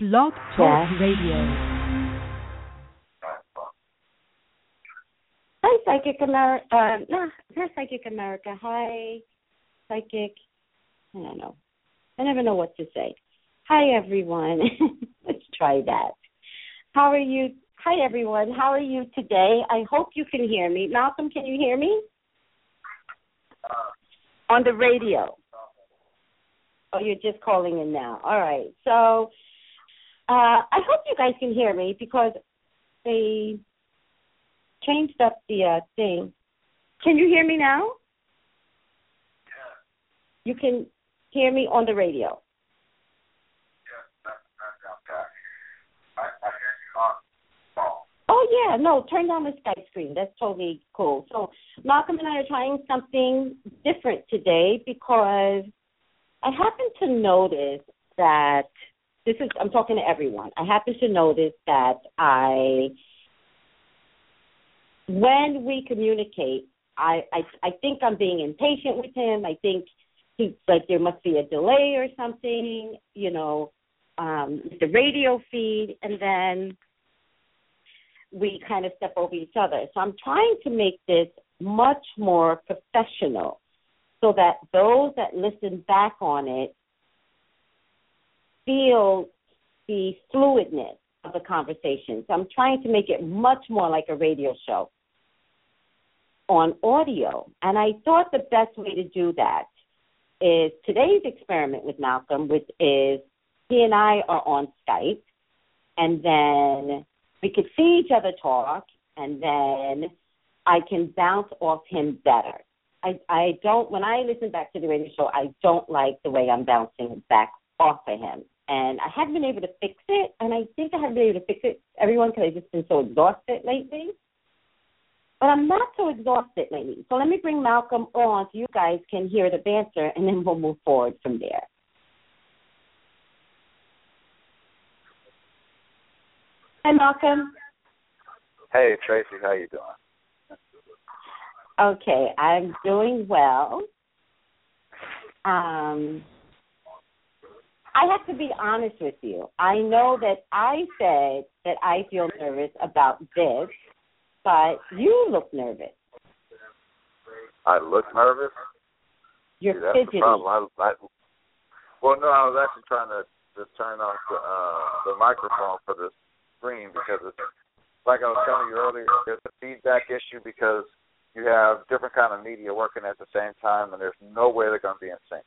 Blog Talk Radio. Hi, Psychic America. Uh, no, not Psychic America. Hi, Psychic. I don't know. I never know what to say. Hi, everyone. Let's try that. How are you? Hi, everyone. How are you today? I hope you can hear me. Malcolm, can you hear me? On the radio. Oh, you're just calling in now. All right. So uh, I hope you guys can hear me because they changed up the uh, thing. Can you hear me now? You can hear me on the radio. Yeah, I, I hear you on oh yeah, no, turn down the Skype screen. That's totally cool. So Malcolm and I are trying something different today because I happen to notice that this is I'm talking to everyone. I happen to notice that I when we communicate, I, I I think I'm being impatient with him. I think he like there must be a delay or something, you know, um, the radio feed, and then we kind of step over each other. So I'm trying to make this much more professional so that those that listen back on it feel the fluidness of the conversation. So I'm trying to make it much more like a radio show on audio. And I thought the best way to do that is today's experiment with Malcolm, which is he and I are on Skype, and then we could see each other talk, and then I can bounce off him better. I I don't when I listen back to the radio show, I don't like the way I'm bouncing back off of him and I haven't been able to fix it. And I think I haven't been able to fix it, everyone, because I've just been so exhausted lately. But I'm not so exhausted lately. So let me bring Malcolm on so you guys can hear the banter, and then we'll move forward from there. Hi, Malcolm. Hey, Tracey. How you doing? Okay, I'm doing well. Um, I have to be honest with you. I know that I said that I feel nervous about this, but you look nervous. I look nervous. You're See, that's fidgety. the problem. I, I, well, no, I was actually trying to, to turn off the uh, the microphone for the screen because it's like I was telling you earlier. There's a feedback issue because you have different kind of media working at the same time, and there's no way they're going to be in sync.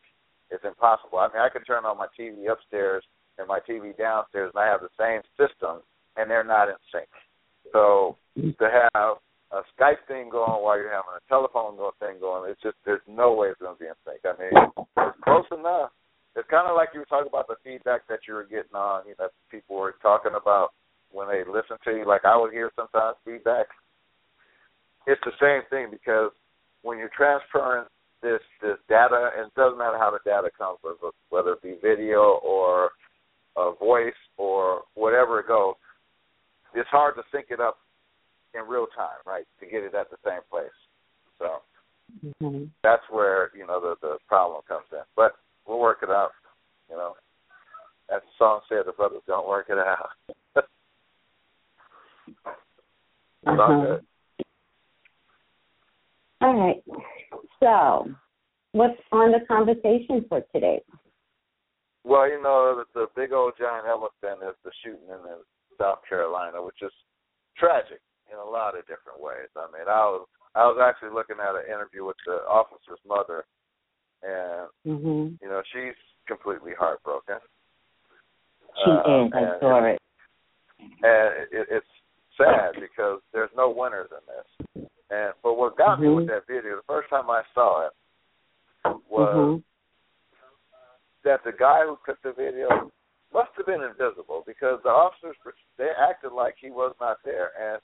It's impossible. I mean, I can turn on my TV upstairs and my TV downstairs, and I have the same system, and they're not in sync. So to have a Skype thing going while you're having a telephone thing going, it's just there's no way it's going to be in sync. I mean, it's close enough. It's kind of like you were talking about the feedback that you were getting on. You know, people were talking about when they listen to you. Like I would hear sometimes feedback. It's the same thing because when you're transferring this this data, and it doesn't matter how the data comes, whether it be video or a voice or whatever it goes, it's hard to sync it up in real time, right? To get it at the same place. So Mm-hmm. that's where you know the the problem comes in. But we'll work it out. You know, as the song said, the brothers don't work it out. It's Uh-huh. good. All right. So, what's on the conversation for today? Well, you know, the, the big old giant elephant is the shooting in the South Carolina, which is tragic in a lot of different ways. I mean, I was I was actually looking at an interview with the officer's mother, and Mm-hmm. you know, she's completely heartbroken. She Uh, is. I and- saw it. and it, it's sad because there's no winners in this. And but what got me Mhm. with that video, the first time I saw it, was Mhm. that the guy who took the video must have been invisible because the officers they acted like he was not there and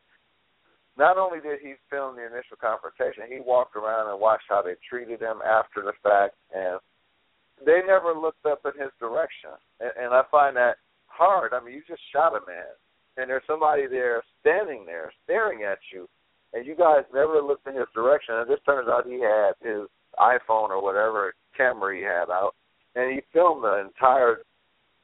not only did he film the initial confrontation he walked around and watched how they treated him after the fact and they never looked up in his direction and, and i find that hard i mean you just shot a man and there's somebody there standing there staring at you and you guys never looked in his direction and this turns out he had his iphone or whatever camera he had out and he filmed the entire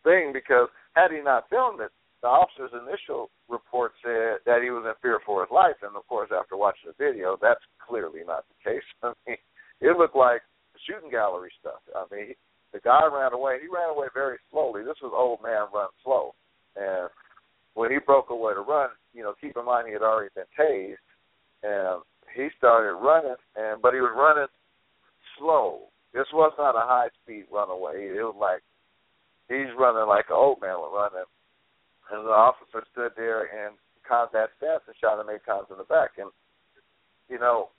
thing because had he not filmed it, the officer's initial report said that he was in fear for his life, and of course, after watching the video, that's clearly not the case. I mean, it looked like shooting gallery stuff. I mean, the guy ran away. He ran away very slowly. This was old man run slow, and when he broke away to run, you know, keep in mind he had already been tased, and he started running, and but he was running slow. This was not a high speed runaway. It was like he's running like an old man was running, and the officer stood there in combat stance and shot him eight times in the back, and you know,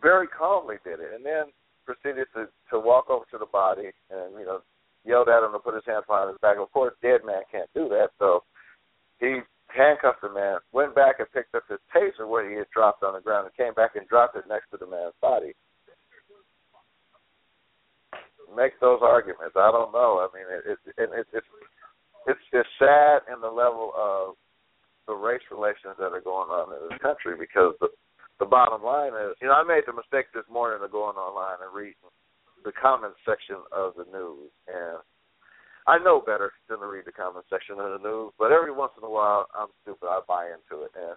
very calmly did it, and then proceeded to to walk over to the body and you know yelled at him to put his hands behind his back. Of course, dead man can't do that, so he handcuffed the man, went back and picked up his taser where he had dropped on the ground, and came back and dropped it next to the man's body. Make those arguments. I don't know. I mean, it, it, it, it, it's it's it's sad in the level of the race relations that are going on in this country because the the bottom line is, you know, I made the mistake this morning of going online and reading the comment section of the news, and I know better than to read the comment section of the news, but every once in a while I'm stupid. I buy into it, and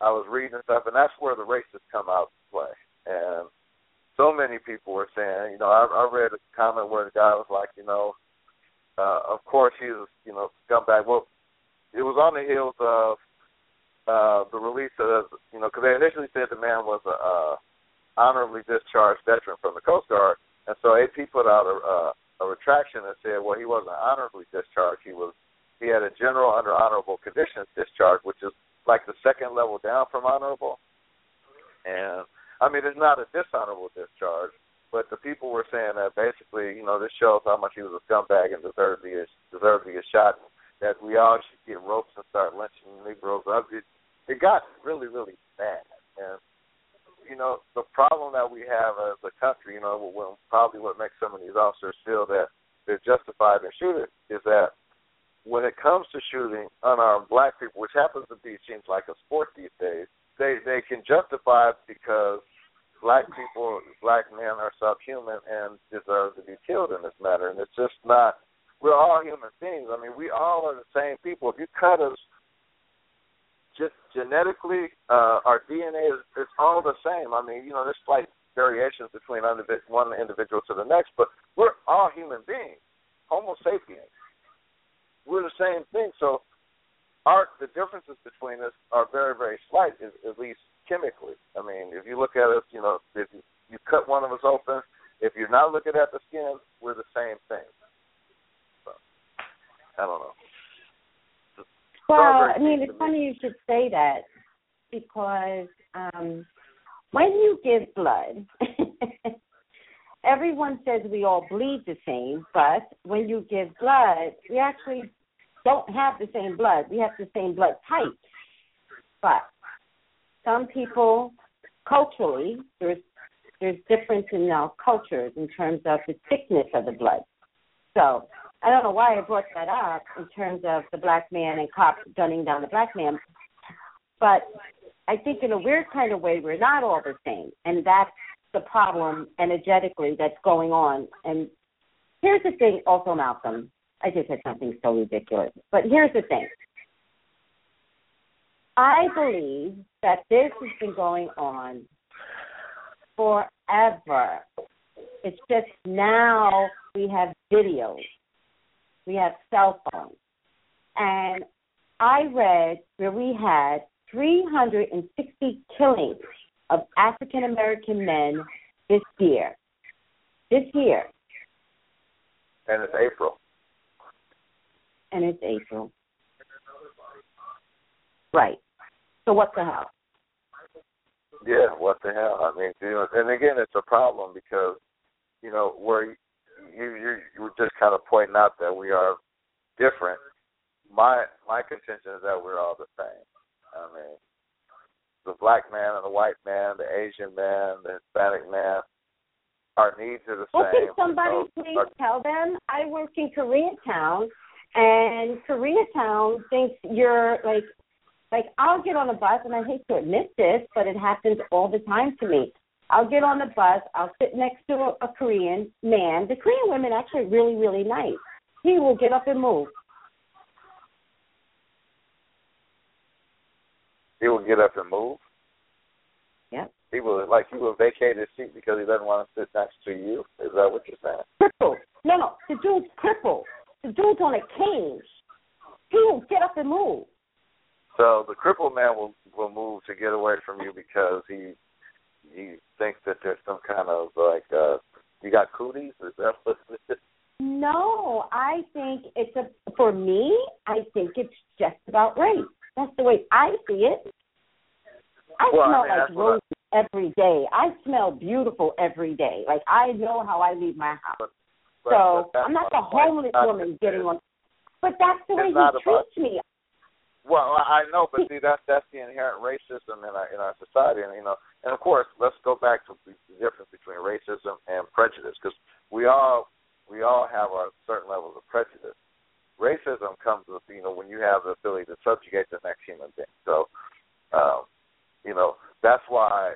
I was reading stuff, and that's where the racists come out to play. And so many people were saying, you know, I, I read a comment where the guy was like, you know, uh, of course he was, you know, scumbag. Well, it was on the heels of uh, the release of, you know, because they initially said the man was a uh, honorably discharged veteran from the Coast Guard, and so AP put out a, uh, a retraction that said, well, he wasn't honorably discharged. He was he had a general under honorable conditions discharge, which is like the second level down from honorable. And I mean, it's not a dishonorable discharge, but the people were saying that basically, you know, this shows how much he was a scumbag and deserved to get deserved to get shot. That we all should get ropes and start lynching Negroes. It, it got really, really bad. And you know, the problem that we have as a country, you know, when, probably what makes some of these officers feel that they're justified in shooting is that when it comes to shooting unarmed black people, which happens to be seems like a sport these days, they they can justify it because black people, black men are subhuman and deserve to be killed in this matter. And it's just not. We're all human beings. I mean, we all are the same people. If you cut us just genetically, uh, our DNA is it's all the same. I mean, you know, there's slight variations between one individual to the next, but we're all human beings, Homo sapiens. We're the same thing. So, our the differences between us are very, very slight, at least chemically. I mean, if you look at us, you know, if you, you cut one of us open, if you're not looking at the skin, we're the same thing. So, I don't know. Well, I mean, it's funny you should say that because um, when you give blood, everyone says we all bleed the same, but when you give blood, we actually don't have the same blood. We have the same blood type. But some people, culturally, there's there's difference in our cultures in terms of the thickness of the blood. So I don't know why I brought that up in terms of the black man and cops gunning down the black man, but I think in a weird kind of way we're not all the same, and that's the problem energetically that's going on. And here's the thing, also Malcolm. I just said something so ridiculous, but here's the thing. I believe that this has been going on forever. It's just now we have videos we have cell phones. And I read where we had 360 killings of African American men this year. This year. And it's April. And it's April. Right. So what the hell? Yeah, what the hell? I mean, you know, and again, it's a problem because you know where you you you were just kind of pointing out that we are different. My my contention is that we're all the same. I mean, the black man and the white man, the Asian man, the Hispanic man, our needs are the same. Well, can somebody please our, tell them? I work in Koreatown, and Koreatown thinks you're like like I'll get on a bus, and I hate to admit this, but it happens all the time to me. I'll get on the bus. I'll sit next to a, a Korean man. The Korean women actually really, really nice. He will get up and move. He will get up and move. Yep. He will like he will vacate his seat because he doesn't want to sit next to you. Is that what you're saying? Crippled. No, no. The dude's crippled. The dude's on a cane. He will get up and move. So the crippled man will will move to get away from you because he he thinks that there's some kind of like uh you got cooties. Is that what? No, I think it's a for me. I think it's just about race. That's the way I see it. I Well, I smell mean, like what I- roses every day. I smell beautiful every day. Like I know how I leave my house. But- so but I'm not the homeless woman getting on. But that's the way he treats me. Well, I know, but see, that's that's the inherent racism in our in our society, and you know, and of course, let's go back to the difference between racism and prejudice, because we all we all have our certain levels of prejudice. Racism comes with you know when you have the ability to subjugate the next human being. So, um, you know, that's why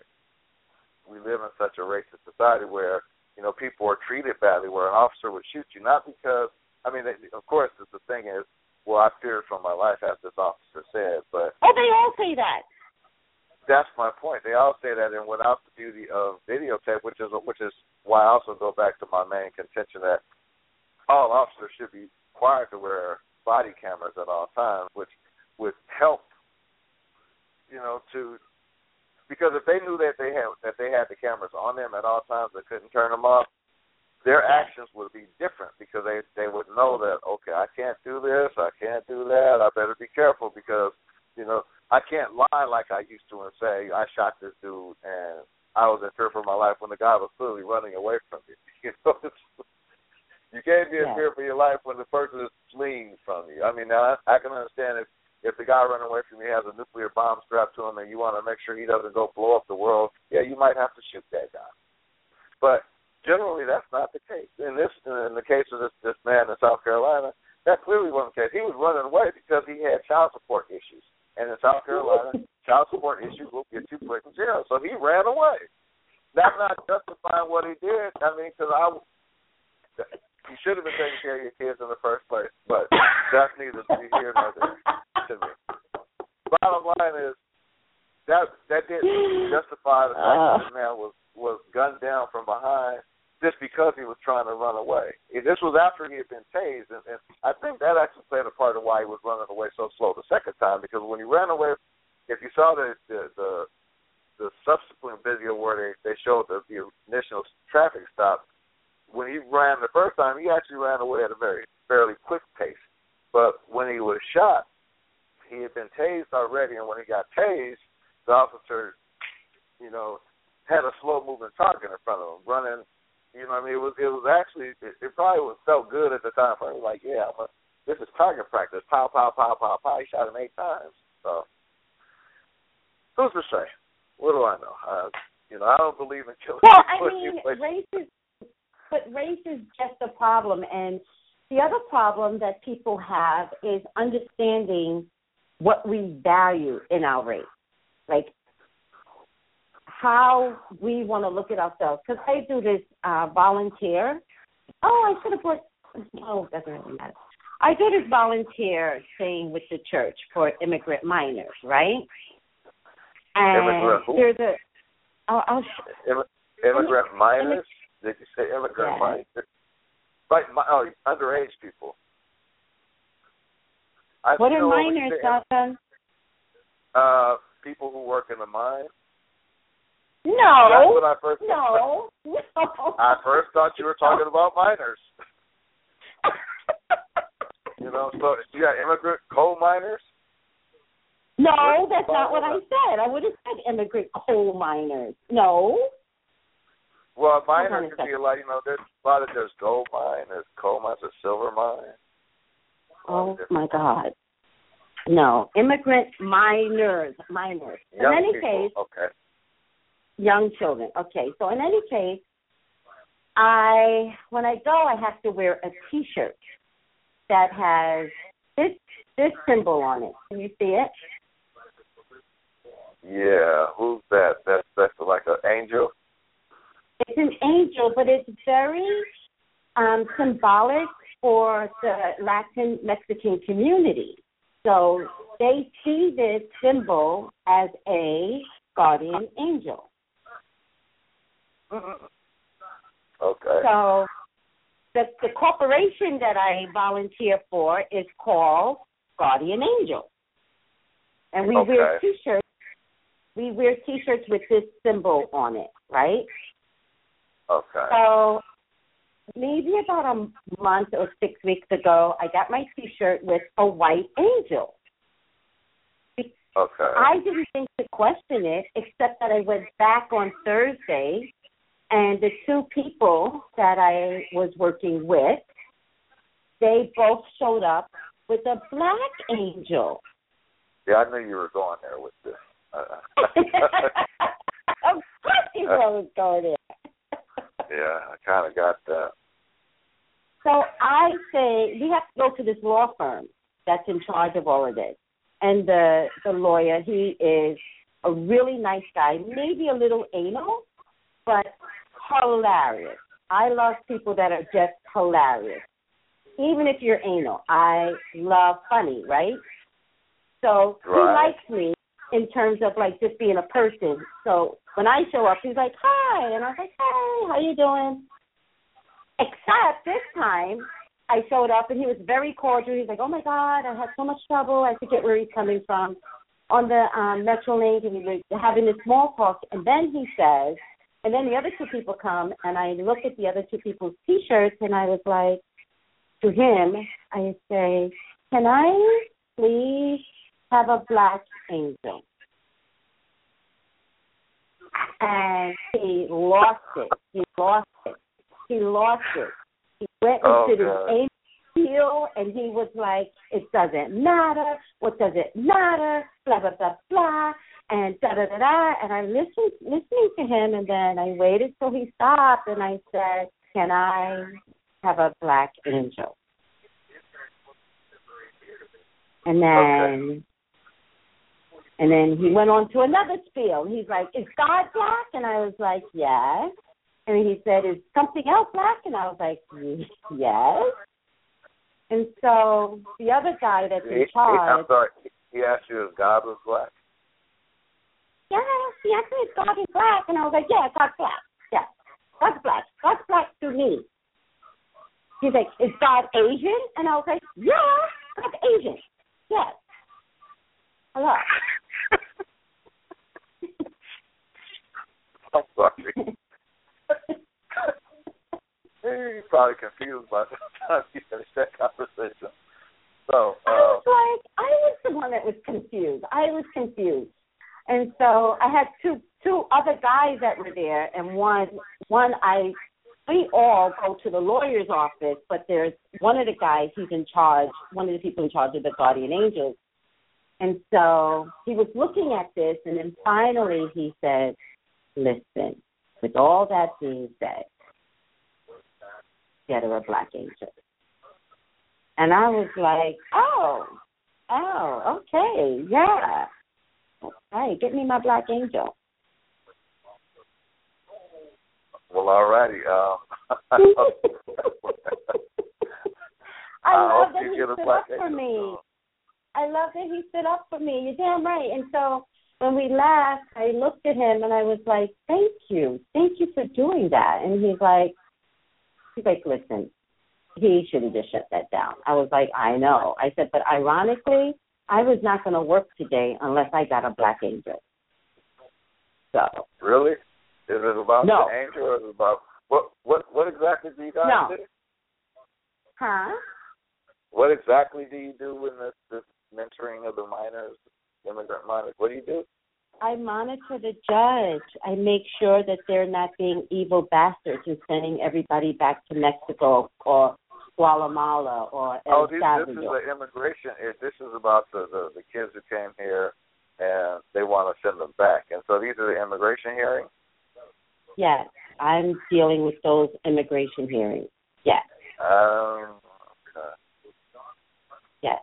we live in such a racist society where you know people are treated badly, where an officer would shoot you not because I mean, they, of course, the thing is well, I feared for my life, as this officer said, but Oh, they all say that. that's my point. They all say that, and without the beauty of videotape, which is which is why I also go back to my main contention that all officers should be required to wear body cameras at all times, which would help, you know, to because if they knew that they had that they had the cameras on them at all times, they couldn't turn them off. Their actions would be different because they they would know that okay, I can't do this, I can't do that, I better be careful because you know I can't lie like I used to and say I shot this dude and I was in fear for my life when the guy was clearly running away from me. You know, you can't be in Yeah. fear for your life when the person is fleeing from you. I mean, now I, I can understand if if the guy running away from you has a nuclear bomb strapped to him and you want to make sure he doesn't go blow up the world. Yeah, you might have to shoot that guy, but generally that's not the case. In this, in the case of this this man in South Carolina, that clearly wasn't the case. He was running away because he had child support issues, and in South Carolina, child support issues will get you put in jail. So he ran away. That's not justifying what he did. I mean, because I, you should have been taking care of your kids in the first place. But that's neither here nor there to me. Bottom line is that that didn't justify the fact that uh. this man was was gunned down from behind just because he was trying to run away. This was after he had been tased, and, and I think that actually played a part of why he was running away so slow the second time. Because when he ran away, if you saw the the the, the subsequent video where they they showed the, the initial traffic stop, when he ran the first time, he actually ran away at a very fairly quick pace. But when he was shot, he had been tased already, and when he got tased, the officer, you know, had a slow moving target in front of him, running. You know, what I mean, it was it was actually it, it probably was felt good at the time for him. Like, yeah, but this is target practice. Pow, pow, pow, pow, pow. He shot him eight times. So, who's to say? What do I know? Uh, you know, I don't believe in killing. Well, I mean, race is, but race is just a problem, and the other problem that people have is understanding what we value in our race, like how we want to look at ourselves. Because I do this uh, volunteer. Oh, I should have put. Oh, it doesn't really matter. I do this volunteer thing with the church for immigrant minors, right? And Immigrant who? there's a. I'll, I'll sh- Immi- immigrant minors? Did you say immigrant Yeah. minors? Right, mi- oh, underage people. I, What are know, when you minors, Jonathan? Uh, people who work in the mine. That's No, what I first. no, no. I first thought you were talking about miners. You know, so you got immigrant coal miners. no, that's not what I said. I would have said immigrant coal miners. No. Well, Hold on a miners could be a lot. You know, there's a lot of there's gold mine, there's coal mines, there's silver mine. Oh my God. No, immigrant miners, minors. In any people. case, okay. Young children. Okay, so in any case, I when I go, I have to wear a T-shirt that has this this symbol on it. Can you see it? Yeah, who's that? That's that's like an angel. It's an angel, but it's very um, symbolic for the Latin Mexican community. So they see this symbol as a guardian angel. Mm-hmm. Okay. So the the corporation that I volunteer for is called Guardian Angel. And we wear t shirts we wear t shirts with this symbol on it, right? Okay. So maybe about a month or six weeks ago I got my t shirt with a white angel. Okay. I didn't think to question it, except that I went back on Thursday, and the two people that I was working with, they both showed up with a black angel. Yeah, I knew you were going there with this. Uh, of course, you know going in. yeah, I kind of got that. So I say we have to go to this law firm that's in charge of all of this. And the the lawyer, he is a really nice guy, maybe a little anal, but hilarious. I love people that are just hilarious. Even if you're anal, I love funny, right? So he likes me in terms of like just being a person. So when I show up, he's like, "Hi," and I was like, "Hey, how you doing?" Except this time, I showed up and he was very cordial. He's like, "Oh my God, I had so much trouble. I forget where he's coming from." On the um, Metro Link, and we were having this small talk, and then he says, and then the other two people come, and I look at the other two people's T-shirts, and I was like, to him, I say, "Can I please have a black angel?" And he lost it. He lost it. He lost it. He went Oh, into God. this angel and he was like, It doesn't matter. What does it matter? Blah blah blah blah and da da da da and I listened listening listening to him and then I waited till he stopped and I said, Can I have a black angel? And then and then he went on to another spiel. He's like, Is God black? And I was like, Yes. And he said, Is something else black? And I was like, Yes. And so the other guy that's He, in he, charge I'm sorry. He asked you if God was black. Yes, he asked me if God is black and I was like, Yeah, God's black. Yes. God's black. God's black to me. He's like, Is God Asian? And I was like, Yeah, God's Asian. Yes. Hello. I'm sorry. He's probably confused by the time you finish that conversation. So, I uh, was like, I was the one that was confused. I was confused, and so I had two two other guys that were there, and one one I we all go to the lawyer's office, but there's one of the guys he's in charge, one of the people in charge of the guardian angels, and so he was looking at this, and then finally he said, "Listen, with all that being said, get her a black angel." And I was like, oh, oh, okay, yeah. Hey, get me my black angel. well, alrighty. Um, I I love hope that he stood up for angel. me. I love that he stood up for me. You're damn right. And so when we left, I looked at him and I was like, "Thank you, thank you for doing that." And he's like, "He's like, listen, he should have just shut that down." I was like, "I know." I said, "But ironically, I was not going to work today unless I got a black angel." So Really? Is it about No. the angel or is it about what what what exactly do you guys No. do? Huh? What exactly do you do in this this mentoring of the minors, immigrant minors? What do you do? I monitor the judge. I make sure that they're not being evil bastards and sending everybody back to Mexico or Guatemala or El oh, this, this is Salvador. the immigration. This is about the, the the kids who came here and they want to send them back. And so these are the immigration hearings. Yes, I'm dealing with those immigration hearings. Yes, Um, okay. yes.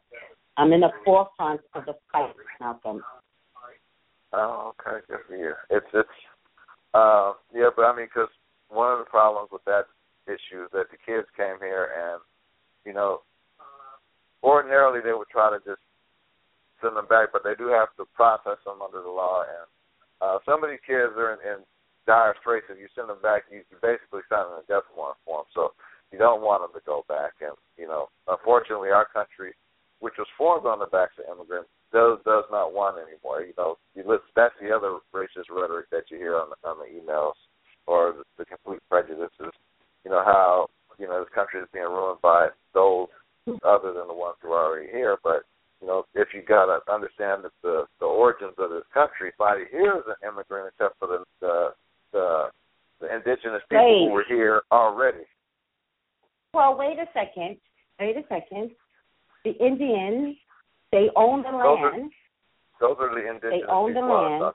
I'm in the forefront of the fight, Malcolm. Oh, okay, good for you. It's it's uh yeah, but I mean, because one of the problems with that issue is that the kids came here and you know, ordinarily they would try to just send them back, but they do have to process them under the law. And uh, some of these kids are in, in dire straits. If you send them back, you, you basically sign a death warrant for them. So you don't want them to go back. And you know, unfortunately, our country, which was formed on the backs of immigrants, does does not want anymore. You know, you listen, that's the other racist rhetoric that you hear on the, on the emails or the, the complete prejudices. You know how you know this country is being ruined by those other than the ones who are already here. But you know, if you gotta understand that the the origins of this country, nobody here is an immigrant except for the the the, the indigenous people Right. who were here already. Well, wait a second. Wait a second. The Indians, they own the Those are- land. Those are the indigenous own the land.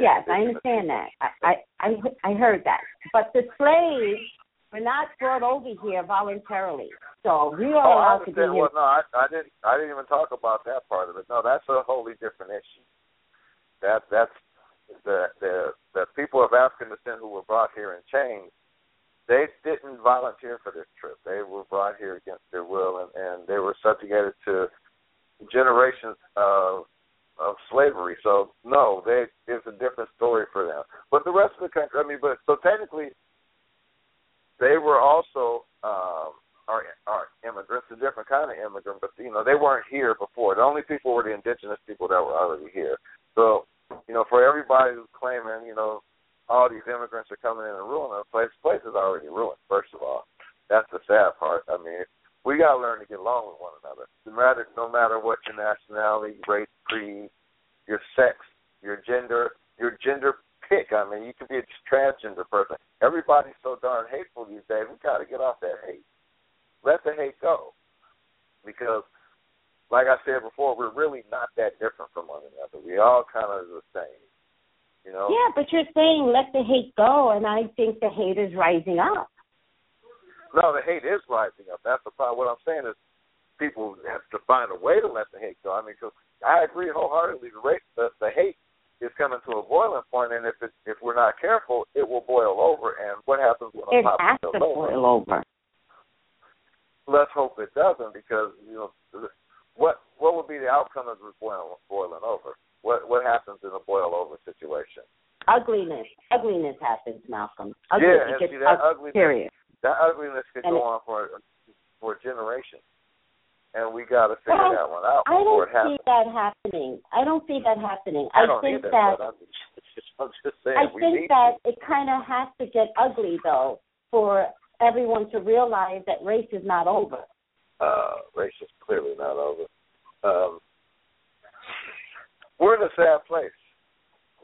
Yes, I understand that. I, I I heard that. But the slaves were not brought over here voluntarily. So we are Oh, I allowed to be here. Well, no, I, I didn't. I didn't even talk about that part of it. No, that's a wholly different issue. That that's the the the people of African descent who were brought here in chains. They didn't volunteer for this trip. They were brought here against their will, and and they were subjugated to generations of of slavery. So no, they it's a different story for them. But the rest of the country, I mean, but so technically, they were also um, are are immigrants, a different kind of immigrant, but you know they weren't here before. The only people were the indigenous people that were already here. So you know, for everybody who's claiming, you know, all these immigrants are coming in and ruining the place, the place is already ruined. First of all, that's the sad part. I mean, we got to learn to get along with one another. No matter no matter what your nationality, race, creed, your sex, your gender, your gender pick. I mean, you could be a transgender person. Everybody's so darn hateful these days. We got to get off that hate. Let the hate go, because, like I said before, we're really not that different from one another. We all kind of the same. You know? Yeah, but you're saying let the hate go, and I think the hate is rising up. No, the hate is rising up. That's the problem. What I'm saying is, people have to find a way to let the hate go. I mean, cause I agree wholeheartedly. The, rate, the the hate is coming to a boiling point, and if it, if we're not careful, it will boil over. And what happens when It a pop has to boil over. Let's hope it doesn't, because you know what what would be the outcome of this boiling boiling over? What what happens in a boil over situation? Ugliness, ugliness happens, Malcolm. Ugly, Yeah, and see, that ugliness- Period. That ugliness could And go it- on for for generations, and we got to figure Well, that one out I don't it happens. see that happening. I don't see that happening. I I, don't think either, that I'm just, I'm just saying I we think that it kind of has to get ugly though for everyone to realize that race is not over. uh race is clearly not over. Um we're in a sad place.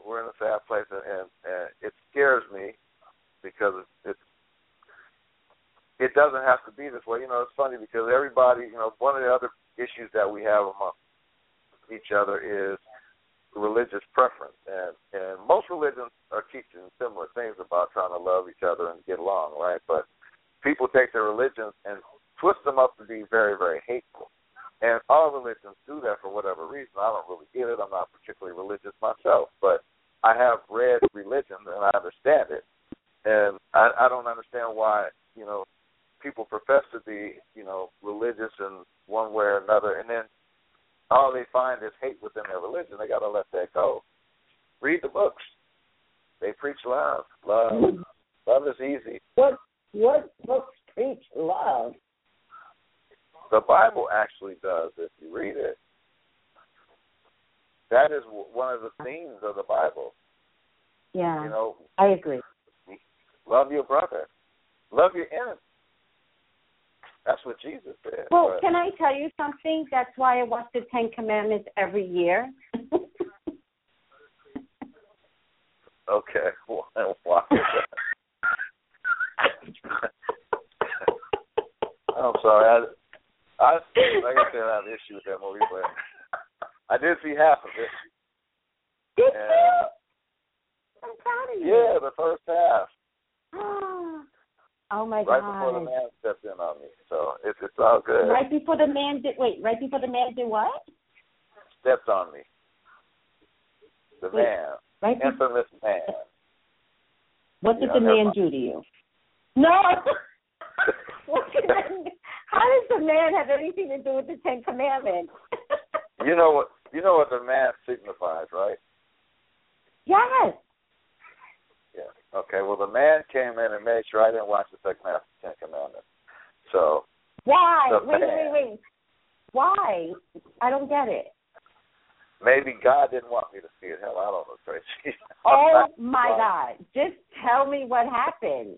We're in a sad place and, and, and it scares me because it's it doesn't have to be this way. You know, it's funny because everybody, you know, one of the other issues that we have among each other is religious preference, and and most religions are teaching similar things about trying to love each other and get along, right? But people take their religions and twist them up to be very, very hateful. And all religions do that for whatever reason. I don't really get it. I'm not particularly religious myself, but I have read religion and I understand it. And I, I don't understand why, you know, people profess to be, you know, religious in one way or another, and then all they find is hate within their religion. They got to let that go. Read the books. They preach love. Love. Love is easy. What what books preach love? The Bible actually does if you read it. That is one of the themes of the Bible. Yeah, You know, I agree. love your brother, love your enemy. That's what Jesus said. Well, But- can I tell you something? That's why I watch the Ten Commandments every year. okay, why? why? I'm sorry. I, I like I said, I have an issue with that movie, but I did see half of it. Did And you? I'm proud of you. yeah, the first half, oh, oh my right god! before the man stepped in on me. So it's it's all good. Right before the man did wait, right before the man did what? Stepped on me. The Wait. man, Right infamous man. what did Yeah, the never man do to you? No. the, how does the man have anything to do with the Ten Commandments? You know what? You know what the man signifies, right? Yes. Yeah. Okay. Well, the man came in and made sure I didn't watch the second half of the Ten Commandments. So. Why? Wait, man. wait, wait. Why? I don't get it. Maybe God didn't want me to see it. Hell, I don't know, Tracey. Oh my God! Just tell me what happened.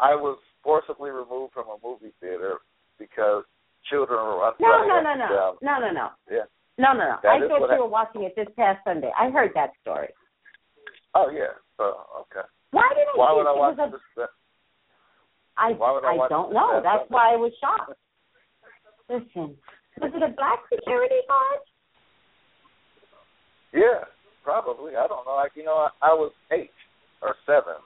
I was forcibly removed from a movie theater because children were No, running no, up no, no, no, no, no, Yeah. no, no, no. That I thought you I- were watching it this past Sunday. I heard that story. Oh yeah. So okay. Why did I Why would I watch this? I would I I watch don't know. That's why I was shocked. Listen, was it a black security guard? Yeah, probably. I don't know. Like you know, I, I was eight or seven,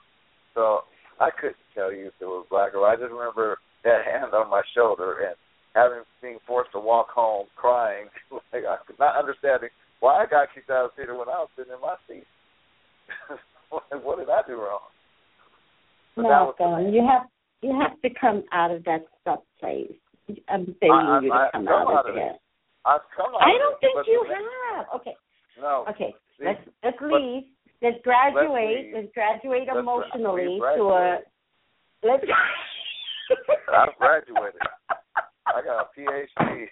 so I couldn't tell you if it was black or white. I just remember that hand on my shoulder and having being forced to walk home crying, like I could not understanding why I got kicked out of the theater when I was sitting in my seat. What did I do wrong? But was Malcolm, you have you have to come out of that stuff place. I'm begging I- I- you to I've come out out of it. I've come out I don't think you have. Okay, No. okay. See, Let's let's leave. Let's graduate. leave. Let's graduate Let's- emotionally to a. Let's. I've graduated. I got a PhD.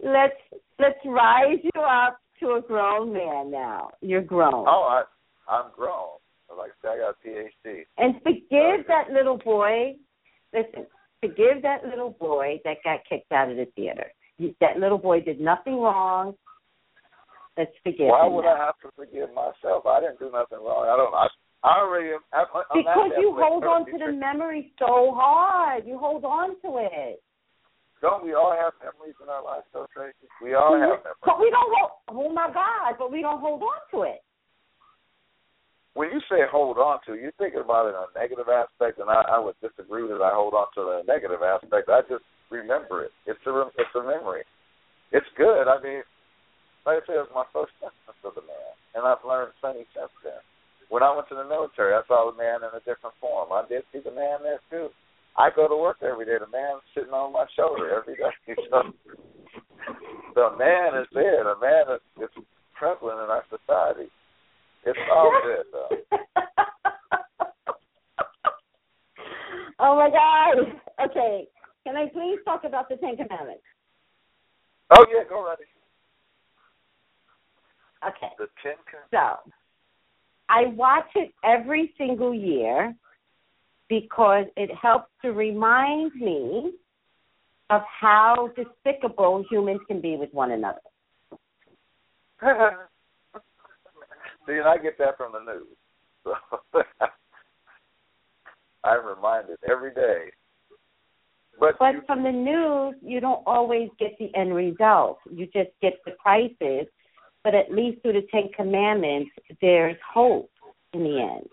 let's let's rise you up to a grown man now. You're grown. Oh, I, I'm grown. Like I said, I got a PhD. And forgive that little boy. Listen, forgive that little boy that got kicked out of the theater. That little boy did nothing wrong. Let's forgive Why would now. I have to forgive myself? I didn't do nothing wrong. I don't. I, I already am. I, I'm Because you hold on to the memory so hard. You hold on to it. Don't we all have memories in our lives, though, Tracey? We all have memories. But we don't hold. Oh my God! But we don't hold on to it. When you say hold on to, you're thinking about it in a negative aspect, and I, I would disagree that I hold on to the negative aspect. I just remember it. It's a it's a memory. It's good. I mean, like I said, it was my first instance of the man, and I've learned plenty since then. When I went to the military, I saw the man in a different form. I did see the man there too. I go to work every day. The man sitting on my shoulder every day. So the man is there. The man is, is prevalent in our society. It's all good though. oh my God! Okay, can I please talk about the Ten Commandments? Oh yeah, go right ahead. Okay. The Ten Commandments. So, I watch it every single year because it helps to remind me of how despicable humans can be with one another. See, and I get that from the news. So I'm reminded every day. But, But you, from the news, you don't always get the end result. You just get the prices. But at least through the Ten Commandments, there's hope in the end.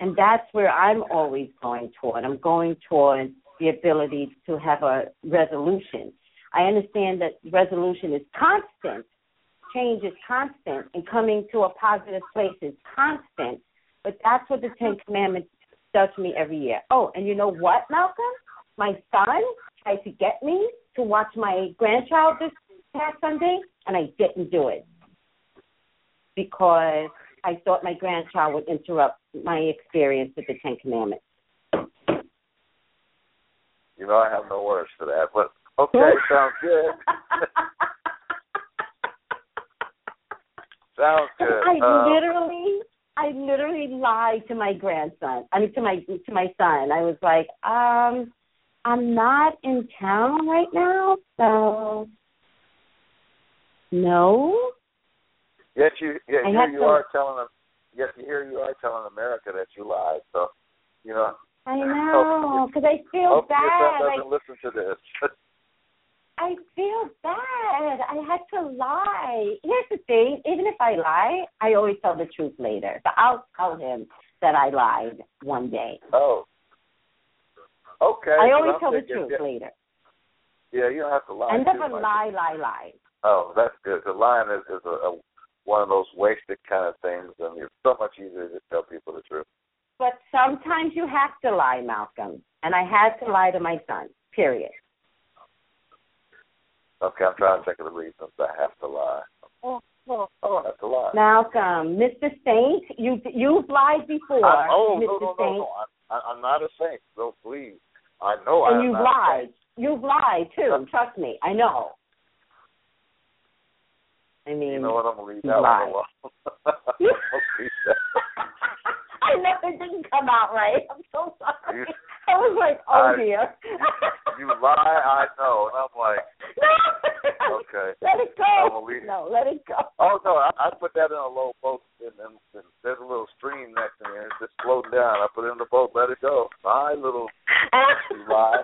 And that's where I'm always going toward. I'm going toward the ability to have a resolution. I understand that resolution is constant, change is constant, and coming to a positive place is constant. But that's what the Ten Commandments does to me every year. Oh, and you know what, Malcolm? My son tried to get me to watch my grandchild this past Sunday, and I didn't do it because I thought my grandchild would interrupt my experience with the Ten Commandments. you know, I have no words for that. But okay, sounds good. sounds good. I Uh, literally, I literally lied to my grandson. I mean, to my to my son. I was like, um, I'm not in town right now, so no. Yet you, yet I here you to- are telling them. Yet here you are telling America that you lied. So, you know, I know because I feel hope your bad. doesn't Like listen to this. I feel bad. I had to lie. Here's the thing: even if I lie, I always tell the truth later. So I'll tell him that I lied one day. oh. Okay. I always tell the truth yeah, later. Yeah, you don't have to lie. I never lie, lie, lie. Oh, that's good. The lying is, is a, a one of those wasted kind of things, and it's so much easier to tell people the truth. But sometimes you have to lie, Malcolm. And I had to lie to my son. Period. Okay, I'm trying to think of the reasons I have to lie. Oh, well, I don't have to lie. Malcolm, Mr. Saint, you you've lied before. I, oh Mr. no no Saint. no no! I, I'm not a saint. So please, I know And I'm you've not a lied. You've lied too. Trust me, I know. I mean, You know what? I'm gonna leave that one alone. I'll leave that. I know it didn't come out right. I'm so sorry. You- I was like, oh I- dear. You lie, I know, and I'm like, no. okay. Let it go. No, let it go. Oh no, I, I put that in a low boat, and, and, and there's a little stream next to me, and it's just floating down. I put it in the boat, let it go. My little You lie.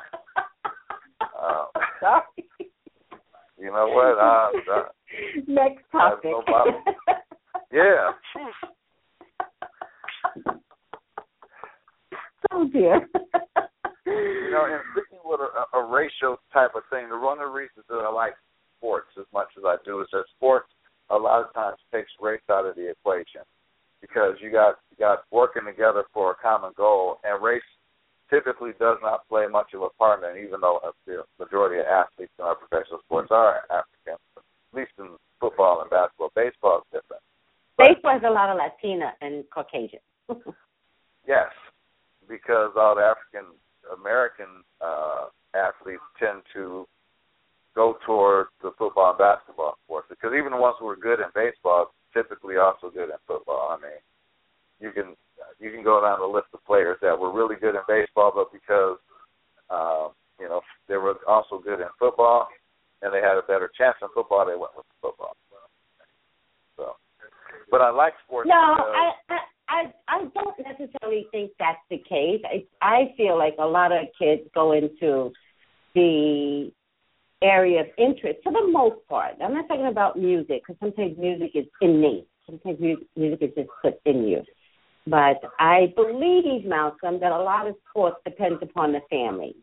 Uh, Sorry. You know what? Uh, uh, Next I topic. no yeah. oh dear. You know, and sticking with a, a ratio type of thing, the one of the reasons that I like sports as much as I do is that sports a lot of times takes race out of the equation because you got you got working together for a common goal, and race typically does not play much of a part in it, even though uh, the majority of athletes in our professional sports are African, at least in football and basketball. Baseball is different. Baseball has a lot of Latina and Caucasian. Yes, because all the African American uh, athletes tend to go toward the football and basketball sports. Because even the ones who are good in baseball typically also good in football. I mean, you can you can go down the list of players that were really good in baseball, but because um, you know they were also good in football and they had a better chance in football, they went with football. So, but I like sports. No, because, I, I I I don't necessarily think that's the case. I I feel like a lot of kids go into the area of interest for the most part. I'm not talking about music because sometimes music is innate. Sometimes music is just put in you. But I believe, Malcolm, that a lot of sports depends upon the family.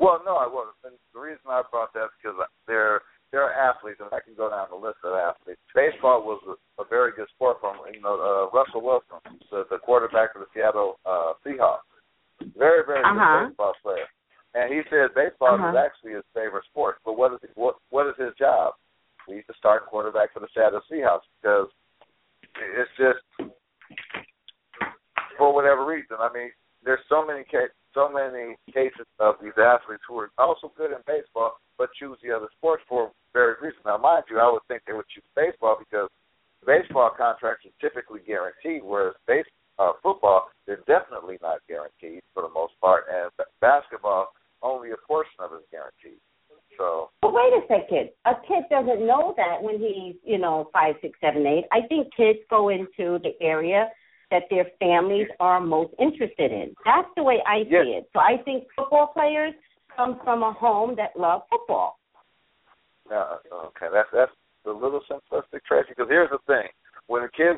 Well, no, I wasn't. And the reason I brought that is because they're they're athletes, and I can go down the list of athletes. Baseball was a, a very good sport for 'em. You know, uh, Russell Wilson, the, the quarterback of the Seattle uh, Seahawks, very very Uh-huh. good baseball player. And he said baseball is Uh-huh. actually his favorite sport. But what is he, what what is his job? He's the starting quarterback for the Seattle Seahawks because it's just for whatever reason. I mean, there's so many ca- so many cases of these athletes who are also good in baseball but choose the other sports for various reasons. Now, mind you, I would think they would choose baseball because baseball contracts are typically guaranteed, whereas base uh, football they're definitely not guaranteed for the most part, and b- basketball only a portion of it is guaranteed. So But wait a second. A kid doesn't know that when he's, you know, five, six, seven, eight. I think kids go into the area that their families are most interested in. That's the way I see Yes. it. So I think football players come from a home that love football. Uh, okay, that's that's a little simplistic, Tracey. Because here's the thing: when a kid,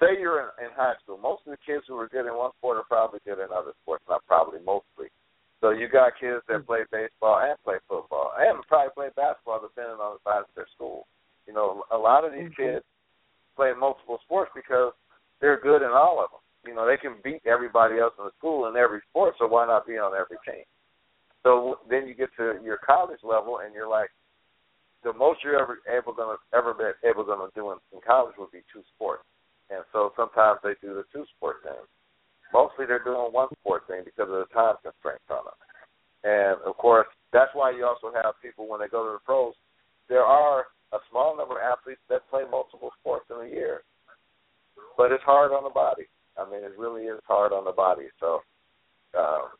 say you're in, in high school, most of the kids who are good in one sport are probably good in other sports. Not probably, mostly. So you got kids that play baseball and play football, and probably play basketball, depending on the size of their school. You know, a lot of these Mhm. kids play multiple sports because they're good in all of them. You know, they can beat everybody else in the school in every sport, so why not be on every team? So then you get to your college level, and you're like, the most you're ever able gonna ever be able gonna do in, in college would be two sports, and so sometimes they do the two sport thing. Mostly they're doing one sport thing because of the time constraints on them, and of course that's why you also have people when they go to the pros. There are a small number of athletes that play multiple sports in a year, but it's hard on the body. I mean, it really is hard on the body. So, um,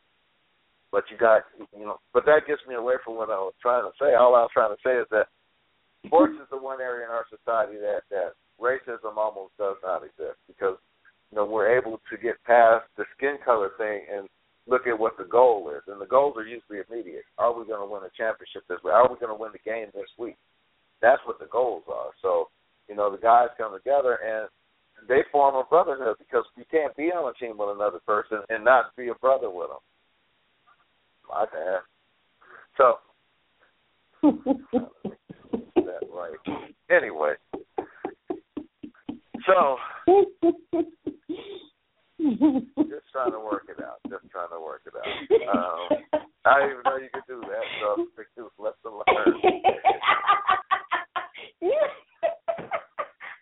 but you got you know, but that gets me away from what I was trying to say. All I was trying to say is that sports is the one area in our society that that racism almost does not exist because you know we're able to get past the skin color thing and look at what the goal is, and the goals are usually immediate. Are we going to win a championship this week? Are we going to win the game this week? That's what the goals are. So you know the guys come together and they form a brotherhood because you can't be on a team with another person and not be a brother with them. My bad. So that right. Anyway, so just trying to work it out. Just trying to work it out. Um, I didn't even know you could do that. So six years left to learn. you,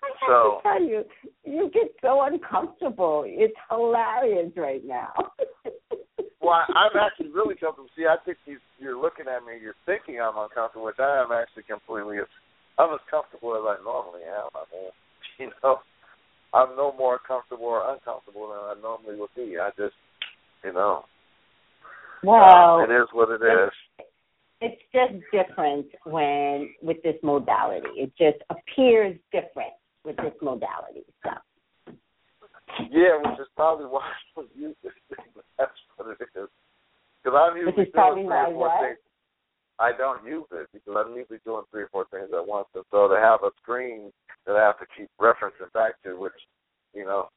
I so, have to tell you, you get so uncomfortable. It's hilarious right now. well, I, I'm actually really comfortable. See, I think you, you're looking at me, you're thinking I'm uncomfortable, which I am actually completely comfortable or uncomfortable than I normally would be. I just, you know, well, it is what it is. It's just different when with this modality. It just appears different with this modality. So. Yeah, which is probably why I don't use it. That's what it is. Because I'm usually doing three or four things. I don't use it because I'm usually doing three or four things at once. And so to have a screen that I have to keep referencing back to, which, you know,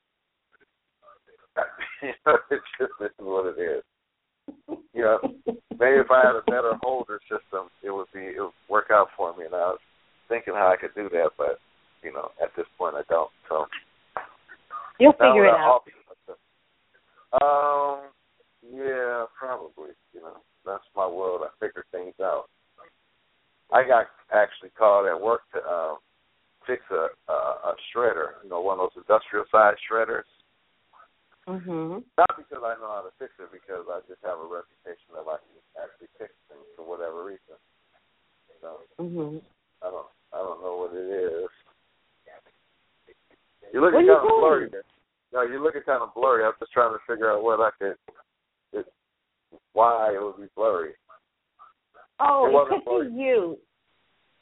you it is what it is. You know, maybe if I had a better holder system, it would be it would work out for me. And I was thinking how I could do that, but you know, at this point, I don't. So you'll figure it out. Um, yeah, probably. You know, that's my world. I figure things out. I got actually called at work to um, fix a, a a shredder. You know, one of those industrial size shredders. Mhm. Not because I know how to fix it, because I just have a reputation of I can actually fix things for whatever reason. So Mhm. I don't I don't know what it is. You're looking What are you kind of blurry doing? there. No, you're looking kind of blurry. I'm just trying to figure out what I could, it, why it would be blurry. Oh, It it, wasn't could be you.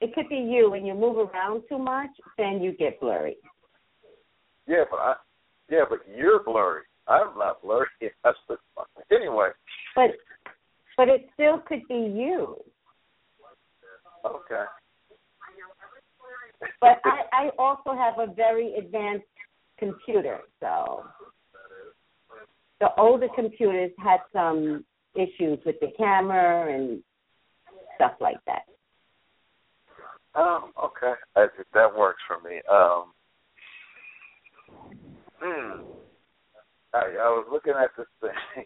It could be you when you move around too much, then you get blurry. Yeah, but I, yeah, but you're blurry. I'm not blurry. That's the anyway. But but it still could be you. Okay. But I, I also have a very advanced computer, so the older computers had some issues with the camera and stuff like that. Um. Okay. I, that works for me. Um. Hmm. I, I was looking at this thing.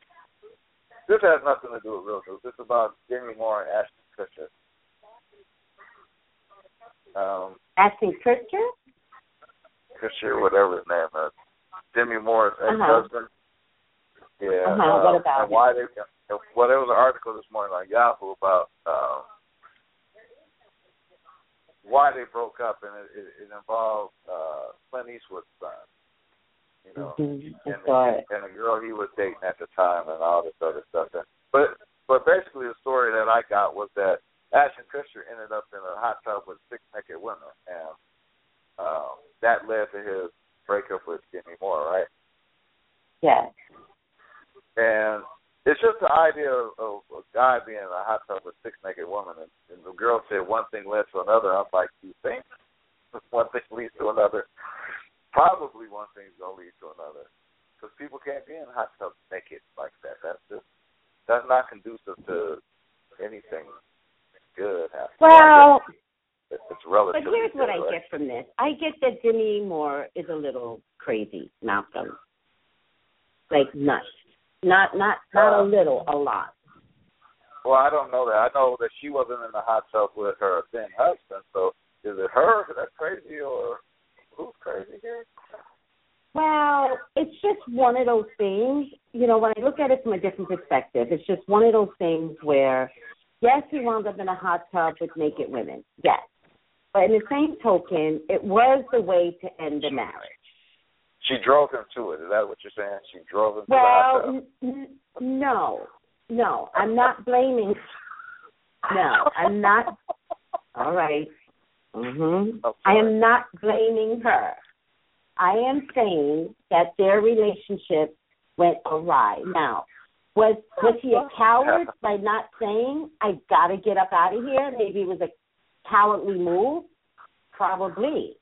this has nothing to do with real news. This is about Demi Moore and Ashton Kutcher. Um, Ashton Kutcher? Kutcher, whatever his name is. Demi Moore's Uh-huh. ex-husband. Yeah. Uh-huh. uh, What about and why they? Well, there was an article this morning on Yahoo about um, why they broke up, and it, it, it involved uh, Clint Eastwood's son. You know, Mhm. I and, saw it. and a girl he was dating at the time, and all this other stuff. And, but but basically, the story that I got was that Ashton Kutcher ended up in a hot tub with six naked women, and um, that led to his breakup with Demi Moore, right? Yes. And it's just the idea of, of a guy being in a hot tub with six naked women, and, and the girl said one thing led to another. I'm like, you think one thing leads to another? Probably one thing's gonna lead to another, because people can't be in hot tubs naked like that. That's just that's not conducive to anything good. happening. Well, it's it's but relative. here's what I get from this. I get that Demi Moore is a little crazy, Malcolm. Like nuts. Not a uh, little, a lot. Well, I don't know that. I know that she wasn't in the hot tub with her then husband. So is it her that's crazy or who's crazy here? Well, it's just one of those things. You know, when I look at it from a different perspective, it's just one of those things where, yes, he wound up in a hot tub with naked women. Yes. But in the same token, it was the way to end the marriage. She drove him to it. Is that what you're saying? She drove him to the Well, n- n- no, no, I'm not blaming. No, I'm not. All right. Mhm. I'm I am not blaming her. I am saying that their relationship went awry. Now, was was he a coward by not saying I got to get up out of here? Maybe it was a cowardly move. Probably.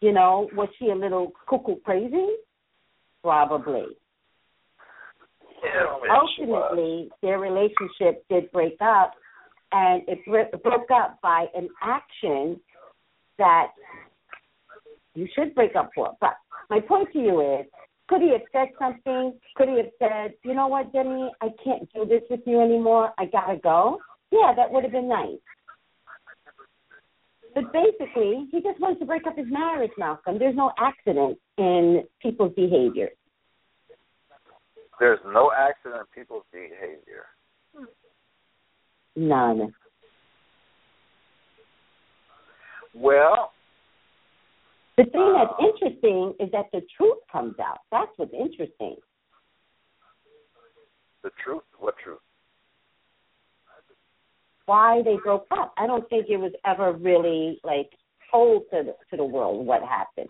You know, was she a little cuckoo crazy? Probably. Yeah, maybe she was. Ultimately, their relationship did break up, and it bro- broke up by an action that you should break up for. But my point to you is, could he have said something? Could he have said, you know what, Demi, I can't do this with you anymore. I gotta go. Yeah, that would have been nice. But basically, he just wants to break up his marriage, Malcolm. There's no accident in people's behavior. There's no accident in people's behavior. None. Well, The thing that's Uh. interesting is that the truth comes out. That's what's interesting. the truth. What truth? Why they broke up. I don't think it was ever really like told to the, to the world what happened.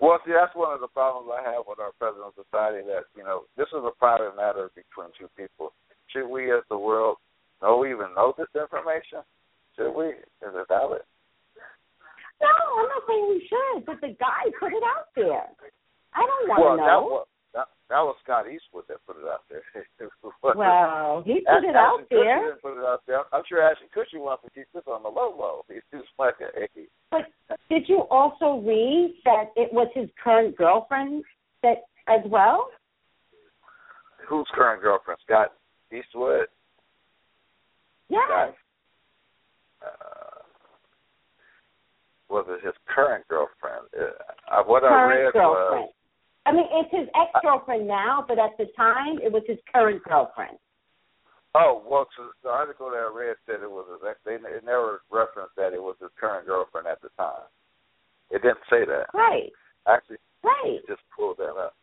Well, see, that's one of the problems I have with our present society. That you know, this is a private matter between two people. Should we, as the world, know even know this information? Should we? Is it valid? No, I'm not saying we should, but the guy put it out there. I don't want well, to that know. That, that was Scott Eastwood that put it out there. wow, he put it out Ashton Kutcher there. didn't put it out there. I'm sure Ashton Kutcher wants to keep this on the low low. He's just like a hey. But did you also read that it was his current girlfriend that as well? Whose current girlfriend? Scott Eastwood. Yes. Scott. Uh, was it his current girlfriend? Uh, what I read girlfriend. was I mean, it's his ex girlfriend now, but at the time, it was his current girlfriend. Oh, well, so the article that I read said it was his ex. They it never referenced that it was his current girlfriend at the time. It didn't say that. Right. Actually, Right. it just pulled that up.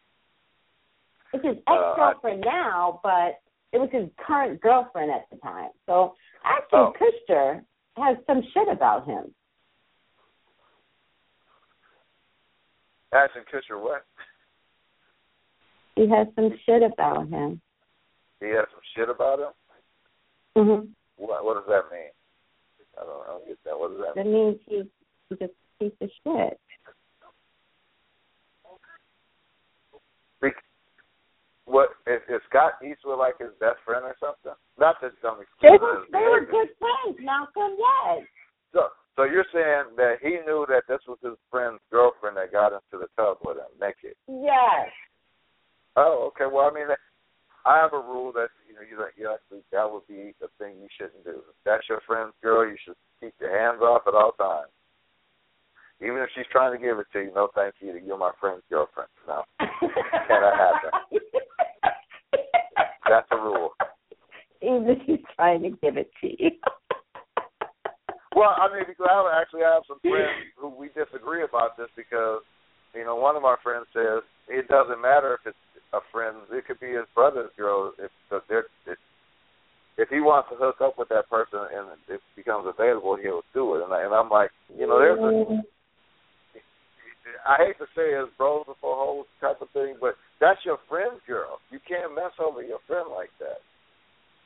It's his Uh, ex girlfriend now, but it was his current girlfriend at the time. So Ashton Oh. Kutcher has some shit about him. Ashton Kutcher, what? He has some shit about him. He has some shit about him. hmm What? What does that mean? I don't, I don't get that. What does that That mean? means he's he's a piece of shit. What is, is Scott Eastwood like his best friend or something? Not that some They were they were good friends, Malcolm. Yes. So, so you're saying that he knew that this was his friend's girlfriend that got into the tub with him naked? Yes. Oh, okay. Well, I mean, I have a rule that you know you like you actually that would be the thing you shouldn't do. If that's your friend's girl, you should keep your hands off at all times. Even if she's trying to give it to you, no thank you. You're my friend's girlfriend. No, Cannot happen. that's a rule. Even if he's trying to give it to you. Well, I mean, because I actually have some friends who we disagree about this because, you know, one of my friends says it doesn't matter if it's a friend; it could be his brother's girl. If they're if, if he wants to hook up with that person and it becomes available, he'll do it. And, I, and I'm like, you know, there's a I hate to say it's bros before hoes type of thing, but that's your friend's girl. You can't mess over your friend like that.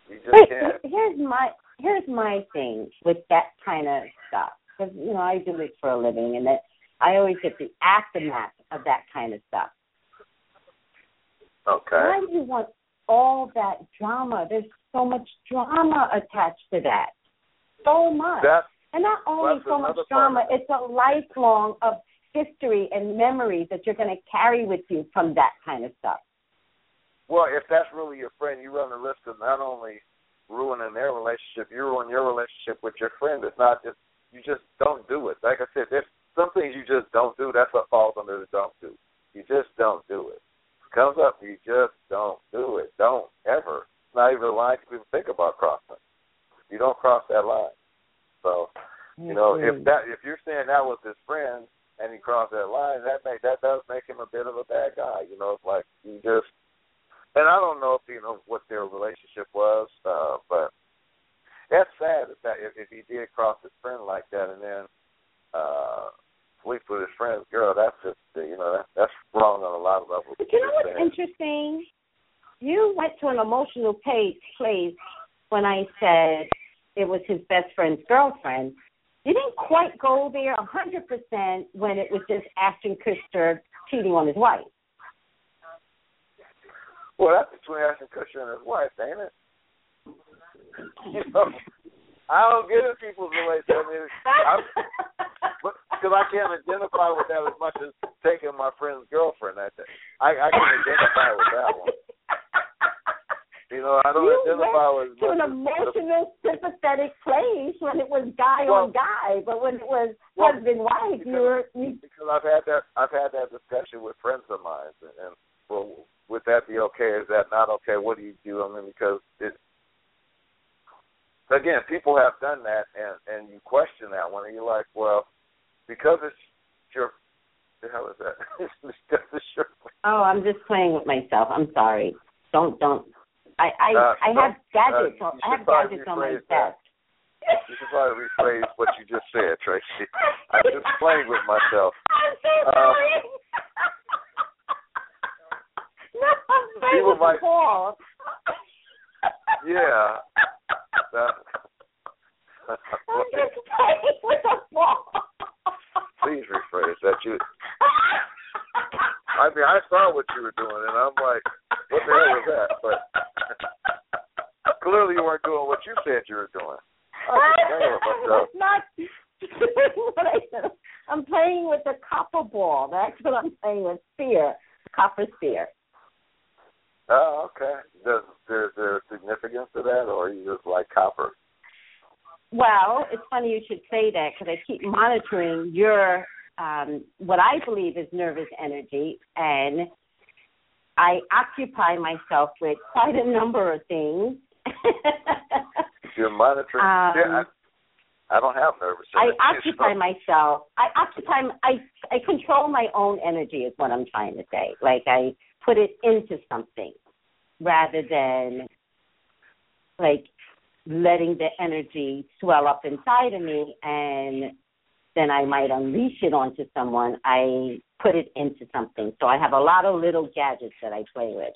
You just can't. here's my here's my thing with that kind of stuff because you know I do this for a living, and that I always get the aftermath of that kind of stuff. Okay. Why do you want all that drama? There's so much drama attached to that, so much, That's and not only so much drama. it. It's a lifelong of history and memories that you're going to carry with you from that kind of stuff. Well, if that's really your friend, you run the risk of not only ruining their relationship, you ruin your relationship with your friend. It's not just you just don't do it. Like I said, there's some things you just don't do. That's what falls under the don't do. You just don't do it. Comes up, you just don't do it. Don't ever. It's not even a line you even think about crossing. You don't cross that line. So you know, if that if you're saying that was his friend and he crossed that line, that make that does make him a bit of a bad guy. You know, it's like you just and I don't know if you know what their relationship was, uh, but that's sad if that if, if he did cross his friend like that and then uh sleep with his friend's girl, that's just uh, you know, that, that's wrong on a lot of levels. But you know what's Saying- interesting? You went to an emotional page, place when I said it was his best friend's girlfriend. You didn't quite go there a hundred percent when it was just Ashton Kutcher cheating on his wife. Well, that's between Ashton Kutcher and his wife, ain't it? You know, I don't get in people's relationship. I mean, I'm, because I can't identify with that as much as taking my friend's girlfriend. That day. I, I can identify with that one. You know, I don't you identify went with to an emotional, sympathetic place when it was guy well, on guy, but when it was well, husband wife, you were you. Because I've had that I've had that discussion with friends of mine, and, and well, would that be okay? Is that not okay? What do you do? I mean, because it again, people have done that, and and you question that one, and you're like, well, because it's your the hell is that? it's your. Oh, I'm just playing with myself. I'm sorry. Don't don't I I, Uh, I have gadgets. uh, on, I have gadgets on my desk. You should probably rephrase what you just said, Tracey. I'm just playing with myself. I'm so Uh, sorry. no, I'm playing with might- ball. Yeah. That, I'm just playing with the ball. Please rephrase that. You. I mean, I saw what you were doing, and I'm like, what the hell was that? But clearly, you weren't doing what you said you were doing. I'm with myself. What I said. I'm playing with the copper ball. That's what I'm playing with. Spear, copper spear. Oh, okay. Does there there significance to that, or you just like copper? Well, it's funny you should say that because I keep monitoring your um, what I believe is nervous energy, and I occupy myself with quite a number of things. You're monitoring. Um, yeah, I, I don't have nervous. energy. I occupy so- myself. I occupy. I I control my own energy. Is what I'm trying to say. Like I put it into something rather than like letting the energy swell up inside of me and then I might unleash it onto someone. I put it into something. So I have a lot of little gadgets that I play with.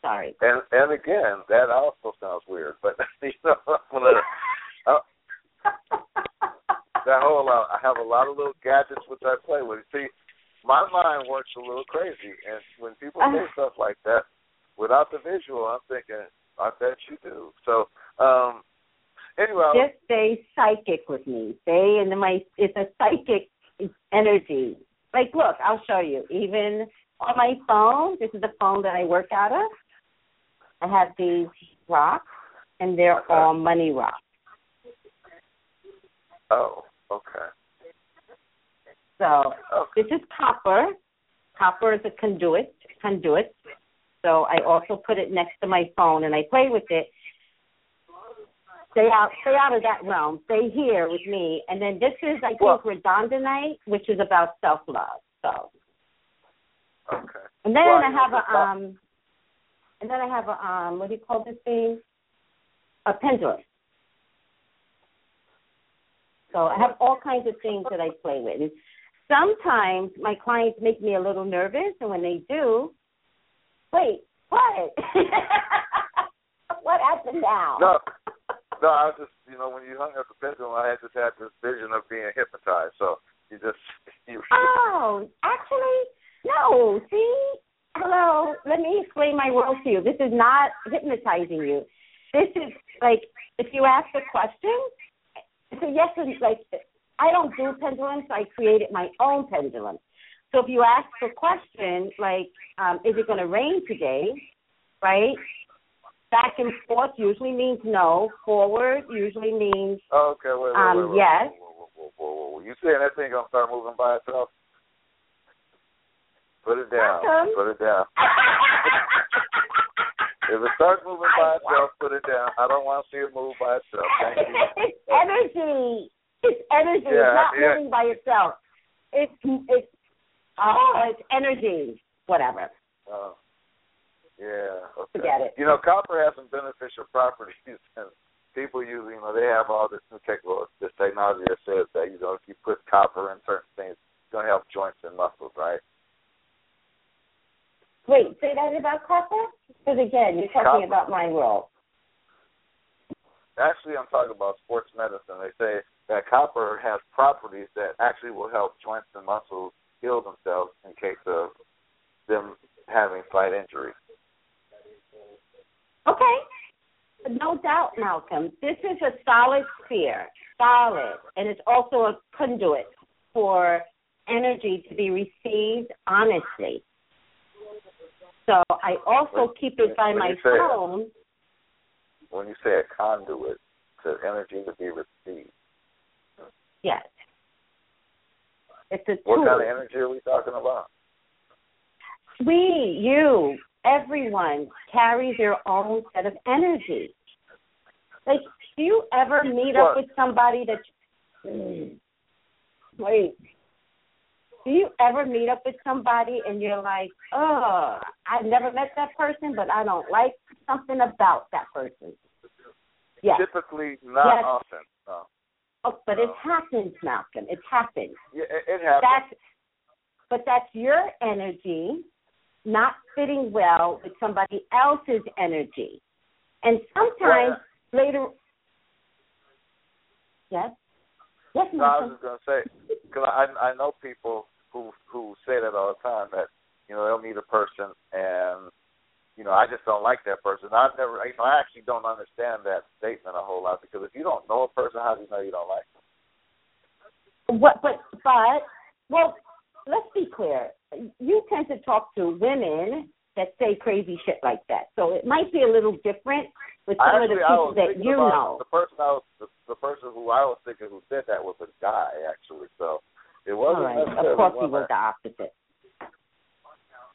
Sorry. And and again, that also sounds weird, but you know, I'm gonna. Uh, that whole lot. I have a lot of little gadgets which I play with. See, my mind works a little crazy, and when people say stuff like that, without the visual, I'm thinking, I bet you do. So, um, anyway, Just stay psychic with me. Stay in my it's a psychic energy. Like look, I'll show you. Even on my phone, this is the phone that I work out of. I have these rocks and they're Okay. all money rocks. oh, okay, So okay, this is copper. Copper is a conduit conduit. So I also put it next to my phone and I play with it. Stay out stay out of that realm. Stay here with me. And then this is I think Well- redondonite, which is about self love. So okay. And then Well, I have a um and then I have a um what do you call this thing? A pendulum. So I have all kinds of things that I play with. And sometimes my clients make me a little nervous and when they do, wait, what? what happened now? No, no, I was just, you know, when you hung up the pendulum, I had just had this vision of being hypnotized. So you just, you, Oh, actually, no. See, hello. Let me explain my world to you. This is not hypnotizing you. This is like if you ask a question. So yes, and like I don't do pendulums. So I created my own pendulum. So if you ask a question like, um, "Is it going to rain today?" Right? Back and forth usually means no. Forward usually means okay, wait, wait, Um, wait, wait, yes. whoa, whoa, whoa. You saying that thing gonna start moving by itself? Put it down. Welcome. Put it down. If it starts moving by itself, put it down. I don't want to see it move by itself. Thank you. it's energy. It's energy. Yeah, it's not yeah. moving by itself. It's it's oh, it's energy. Whatever. Oh. Yeah. Okay. Forget it. You know, copper has some beneficial properties, and people usually, you know, they have all this new technology, this technology that says that you know, if you put copper in certain things, it's going to help joints and muscles, right? Wait, say that about copper? Because again, you're talking Copper. about my world. Actually, I'm talking about sports medicine. They say that copper has properties that actually will help joints and muscles heal themselves in case of them having slight injuries. Okay. No doubt, Malcolm. This is a solid sphere, solid, and it's also a conduit for energy to be received honestly. So I also When- keep it by my phone. When you say a conduit to energy to be received, Yes. It's a what tool. kind of energy are we talking about? We, you, everyone carries their own set of energy. Like, do you ever meet up with somebody that? Wait. Do you ever meet up with somebody and you're like, oh, I've never met that person, but I don't like something about that person? Yes. Typically, not Yes. often. No. Oh, but it oh. happens, Malcolm. It happens. Yeah, it, it happens. That's, but that's your energy not fitting well with somebody else's energy. And sometimes later. Yes. Yes, No, I was just gonna say because I I know people who who say that all the time that you know they'll meet a person and you know I just don't like that person. I've never you know I actually don't understand that statement a whole lot because if you don't know a person, how do you know you don't like them? What? But but well, let's be clear. You tend to talk to women that say crazy shit like that, so it might be a little different with some I of the actually people that you know. the person I was the, the person who I was thinking who said that was a guy actually. So it wasn't right. Of course, he was the opposite.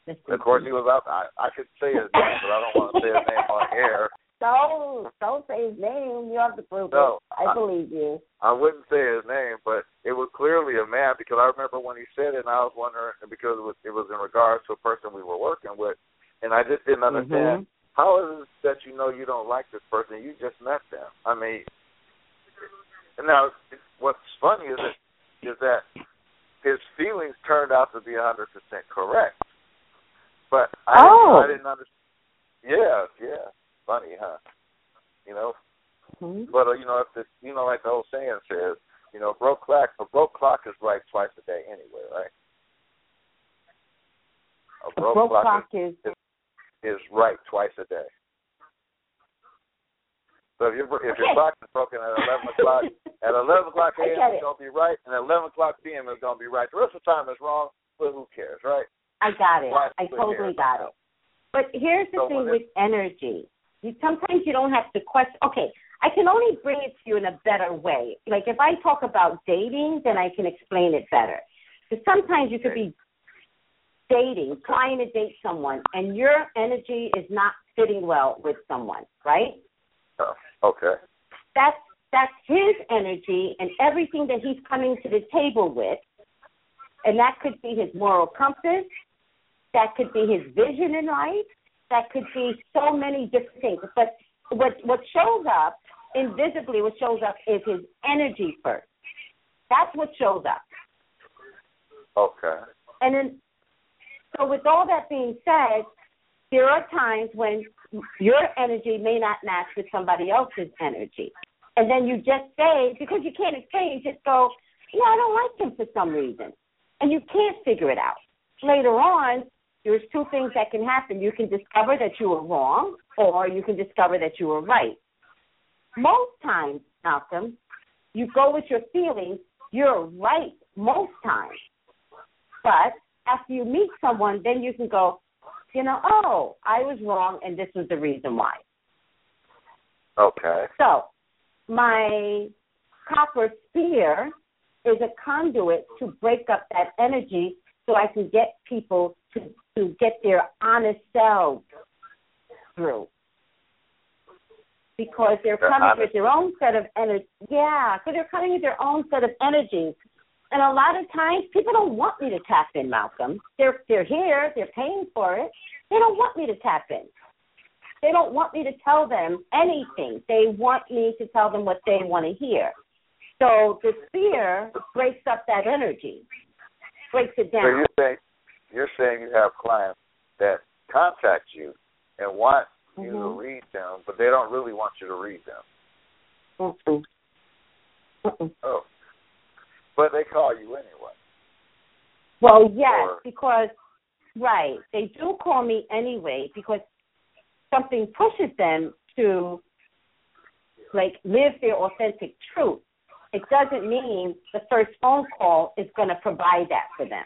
Of course, he was out. I, I could say his name, but I don't want to say his name on air. Don't don't say his name. You have to prove No, it. I I- believe you. I wouldn't say his name, but it was clearly a man because I remember when he said it, and I was wondering because it was it was in regards to a person we were working with, and I just didn't understand Mhm. how is it that you know you don't like this person? You just met them. I mean, and now what's funny is that is that his feelings turned out to be a hundred percent correct, but I Oh. I didn't understand. Yeah, yeah, funny, huh? You know, Mhm. but uh, you know, if the you know, like the old saying says, you know, a broke clock a broke clock is right twice a day anyway, right? A A broke, broke clock, clock is is, is right twice a day. So if your if your Okay. clock is broken at eleven o'clock at eleven o'clock a.m. get it's gonna be right, and at eleven o'clock p.m. it's gonna be right. The rest of the time it's wrong, but who cares, right? I got it. I totally got it. But here's the So thing with energy. You sometimes you don't have to question. Okay, I can only bring it to you in a better way. Like if I talk about dating, then I can explain it better. Because sometimes you could be dating, trying to date someone, and your energy is not fitting well with someone, right? Oh, okay. That's that's his energy and everything that he's coming to the table with, and that could be his moral compass, that could be his vision in life, that could be so many different things. But what what shows up invisibly, what shows up is his energy first. That's what shows up. Okay. And then, so with all that being said, there are times when your energy may not match with somebody else's energy. And then you just say, because you can't explain, you just go, yeah, I don't like him for some reason. And you can't figure it out. Later on, there's two things that can happen. You can discover that you were wrong, or you can discover that you were right. Most times, Malcolm, you go with your feelings, you're right most times. But after you meet someone, then you can go, you know, oh, I was wrong and this was the reason why. Okay. So my copper sphere is a conduit to break up that energy so I can get people to, to get their honest selves through. Because they're coming honest- with their own set of energy. Yeah, because they're coming with their own set of energies. And a lot of times people don't want me to tap in, Malcolm. They're they're here, they're paying for it. They don't want me to tap in. They don't want me to tell them anything. They want me to tell them what they want to hear. So the fear breaks up that energy, breaks it So down. you're saying you're saying you have clients that contact you and want you to Mhm. read them, but they don't really want you to read them. Mm-mm. Mm-mm. Oh. But they call you anyway. Well, yes, Or- because right, they do call me anyway because something pushes them to like live their authentic truth. It doesn't mean the first phone call is going to provide that for them.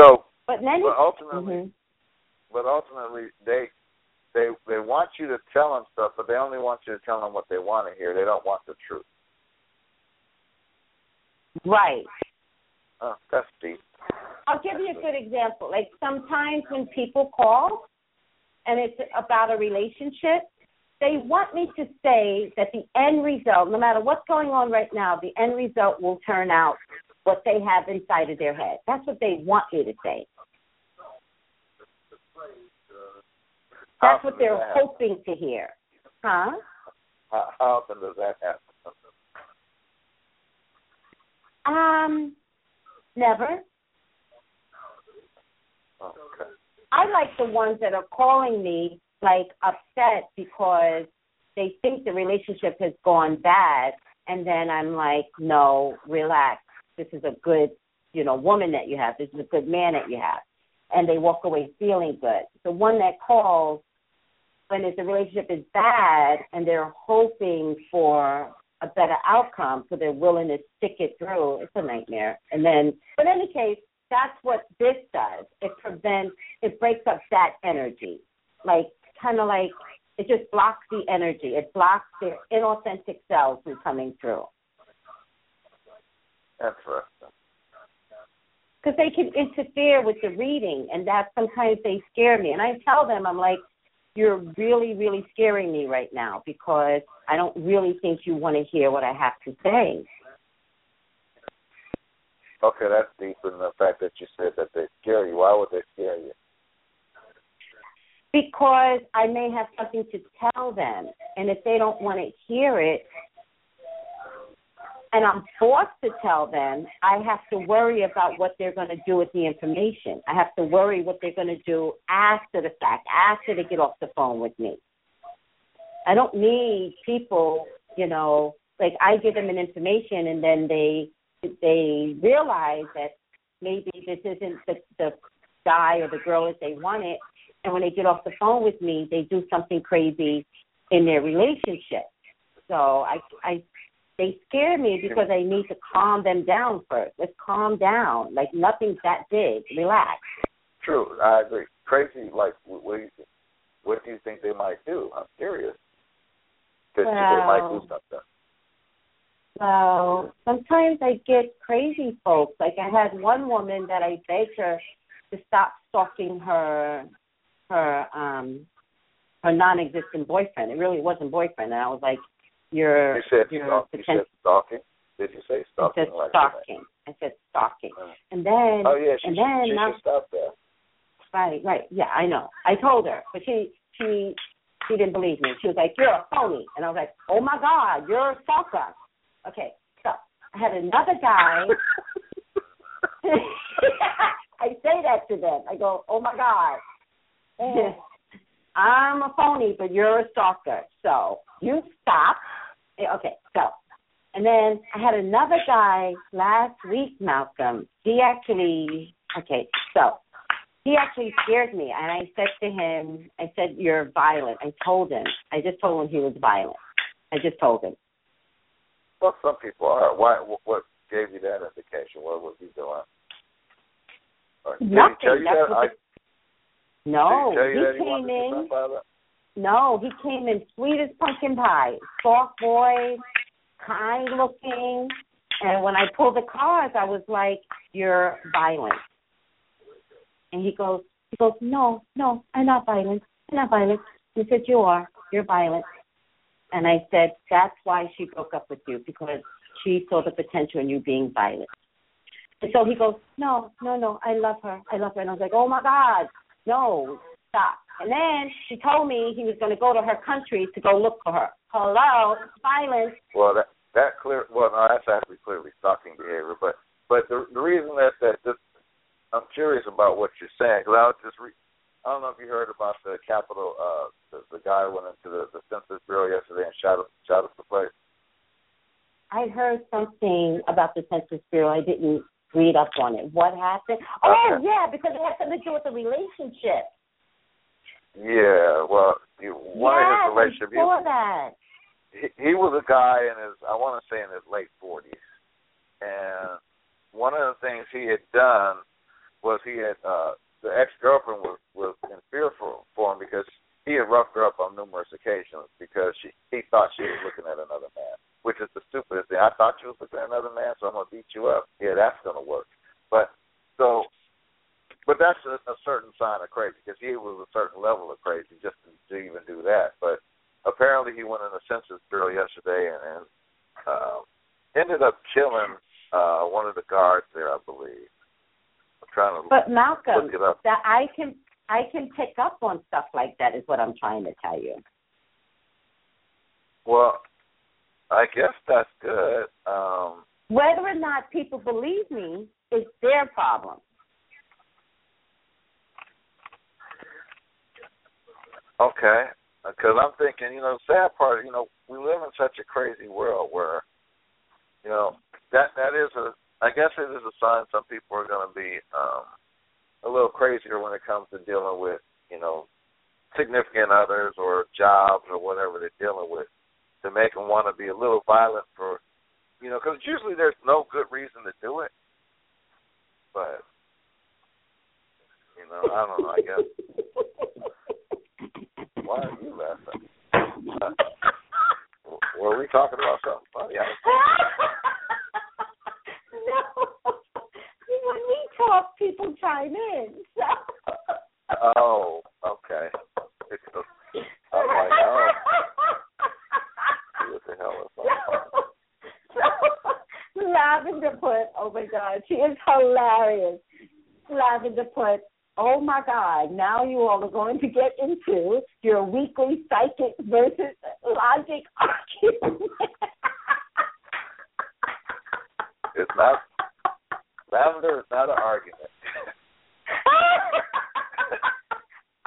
So, but then but ultimately, mhm. but ultimately, they they they want you to tell them stuff, but they only want you to tell them what they want to hear. They don't want the truth. right. Oh, that's deep. I'll give you a good example. Like sometimes when people call and it's about a relationship, they want me to say that the end result, no matter what's going on right now, the end result will turn out what they have inside of their head. That's what they want me to say. That's what they're that hoping to hear. Huh? How, how often does that happen? Um, never. Okay. I like the ones that are calling me like upset because they think the relationship has gone bad and then I'm like, No, relax. This is a good, you know, woman that you have. This is a good man that you have. And they walk away feeling good. The one that calls when the relationship is bad and they're hoping for a better outcome, so they're willing to stick it through. It's a nightmare. And then, but in any case, that's what this does. It prevents, it breaks up that energy, like kind of like it just blocks the energy. It blocks their inauthentic selves from coming through Interesting. because they can interfere with the reading, and that sometimes they scare me. And I tell them, I'm like, you're really, really scaring me right now because I don't really think you want to hear what I have to say. Okay, that's deeper than the fact that you said that they scare you. Why would they scare you? because I may have something to tell them, and if they don't want to hear it, and I'm forced to tell them, I have to worry about what they're going to do with the information. I have to worry what they're going to do after the fact, after they get off the phone with me. I don't need people, you know, like I give them an information and then they they realize that maybe this isn't the the guy or the girl that they wanted and when they get off the phone with me, they do something crazy in their relationship. So I, I, they scare me because I need to calm them down first. Let's calm down. Like nothing's that big. Relax. True, I agree. Crazy, like, what what do you think? What do you think they might do? I'm curious. That they might do Well- something. Well, sometimes I get crazy folks. Like I had one woman that I begged her to stop stalking her, her, um, her non-existent boyfriend. It really wasn't boyfriend, and I was like, "You're, You said, you're stalk, you said stalking. Did you say I stalking? said like stalking. I said stalking. Uh, And then Oh yeah, she, and should, then she now, should stop there. right, right, yeah, I know. I told her, but she she she didn't believe me. She was like, "You're a phony," and I was like, "Oh my God, you're a stalker." Okay, so I had another guy. I say that to them. I go, "Oh my God, I'm a phony, but you're a stalker. So you stop." Okay, so and then I had another guy last week, Malcolm. He actually, okay, so he actually scared me, and I said to him, I said, "You're violent." I told him. I just told him he was violent. I just told him. Well, some people are. Why? What, what gave you that indication? What was he doing? Or did Nothing. he tell you that? I, the- no, he tell you that he he came in. No, he came in sweet as pumpkin pie, soft boy, kind looking. And when I pulled the cards, I was like, "You're violent." And he goes, he goes, "No, no, I'm not violent. I'm not violent." He said, "You are. You're violent." And I said, "That's why she broke up with you because she saw the potential in you being violent." And so he goes, "No, no, no. I love her. I love her." And I was like, "Oh my God, no, stop." And then she told me he was going to go to her country to go look for her. Hello, violence. Well, that that clear. Well, no, that's actually clearly stalking behavior. But but the the reason that that this, I'm curious about what you're saying because I was just re, I don't know if you heard about the Capitol. Uh, the, the guy went into the, the Census Bureau yesterday and shot up shot up the place. I heard something about the Census Bureau. I didn't read up on it. What happened? Oh, Okay. yeah, because it had something to do with the relationship. Yeah, well, you, one yes, of his relationship. I saw that. he, he was a guy in his I want to say in his late forties, and one of the things he had done was he had uh the ex girlfriend was was in fear for for him because he had roughed her up on numerous occasions because she he thought she was looking at another man, which is the stupidest thing. I thought you was looking at another man, so I'm gonna beat you up. Yeah, that's gonna work. But so, but that's a, a certain sign of crazy because he was a certain level of crazy just to, to even do that. But apparently, he went in a census bureau yesterday and, and uh, ended up killing uh one of the guards there, I believe. I'm trying to But Malcolm, look it up. that I can I can pick up on stuff like that is what I'm trying to tell you. Well, I guess that's good. Um, Whether or not people believe me is their problem. Okay, because I'm thinking, you know, the sad part, you know, we live in such a crazy world where, you know, that that is a, I guess it is a sign some people are going to be um, a little crazier when it comes to dealing with, you know, significant others or jobs or whatever they're dealing with, to make them want to be a little violent for, you know, because usually there's no good reason to do it, but. You know, I don't know. I guess why are you laughing? Uh, were we talking about something funny? I, no. When we talk, people chime in. So. oh, okay. I'm like, oh, what the hell is that? Lavender put, oh my God, she is hilarious. Lavender put, oh my God, now you all are going to get into your weekly psychic versus logic argument. It's not lavender is not an argument.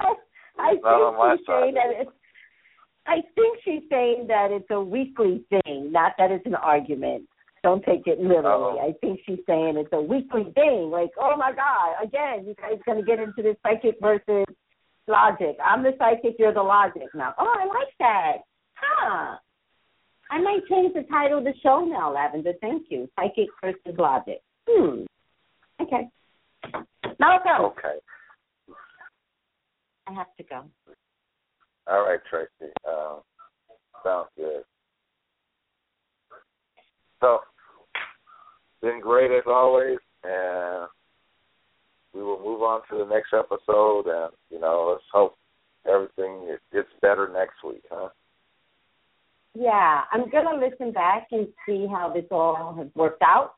I It's not on my think she's saying that it's. I think she's saying that it's a weekly thing, not that it's an argument. Don't take it literally. Oh. I think she's saying it's a weekly thing. Like, oh my God, again, you guys going to get into this psychic versus logic. I'm the psychic, you're the logic now. Oh, I like that. Huh. I might change the title of the show now, Lavender. Thank you. Psychic versus logic. Hmm. Okay. Now go. Okay. I have to go. All right, Tracey. Um, sounds good. So, been great as always, and we will move on to the next episode. And you know, let's hope everything gets better next week, huh? Yeah, I'm gonna listen back and see how this all has worked out.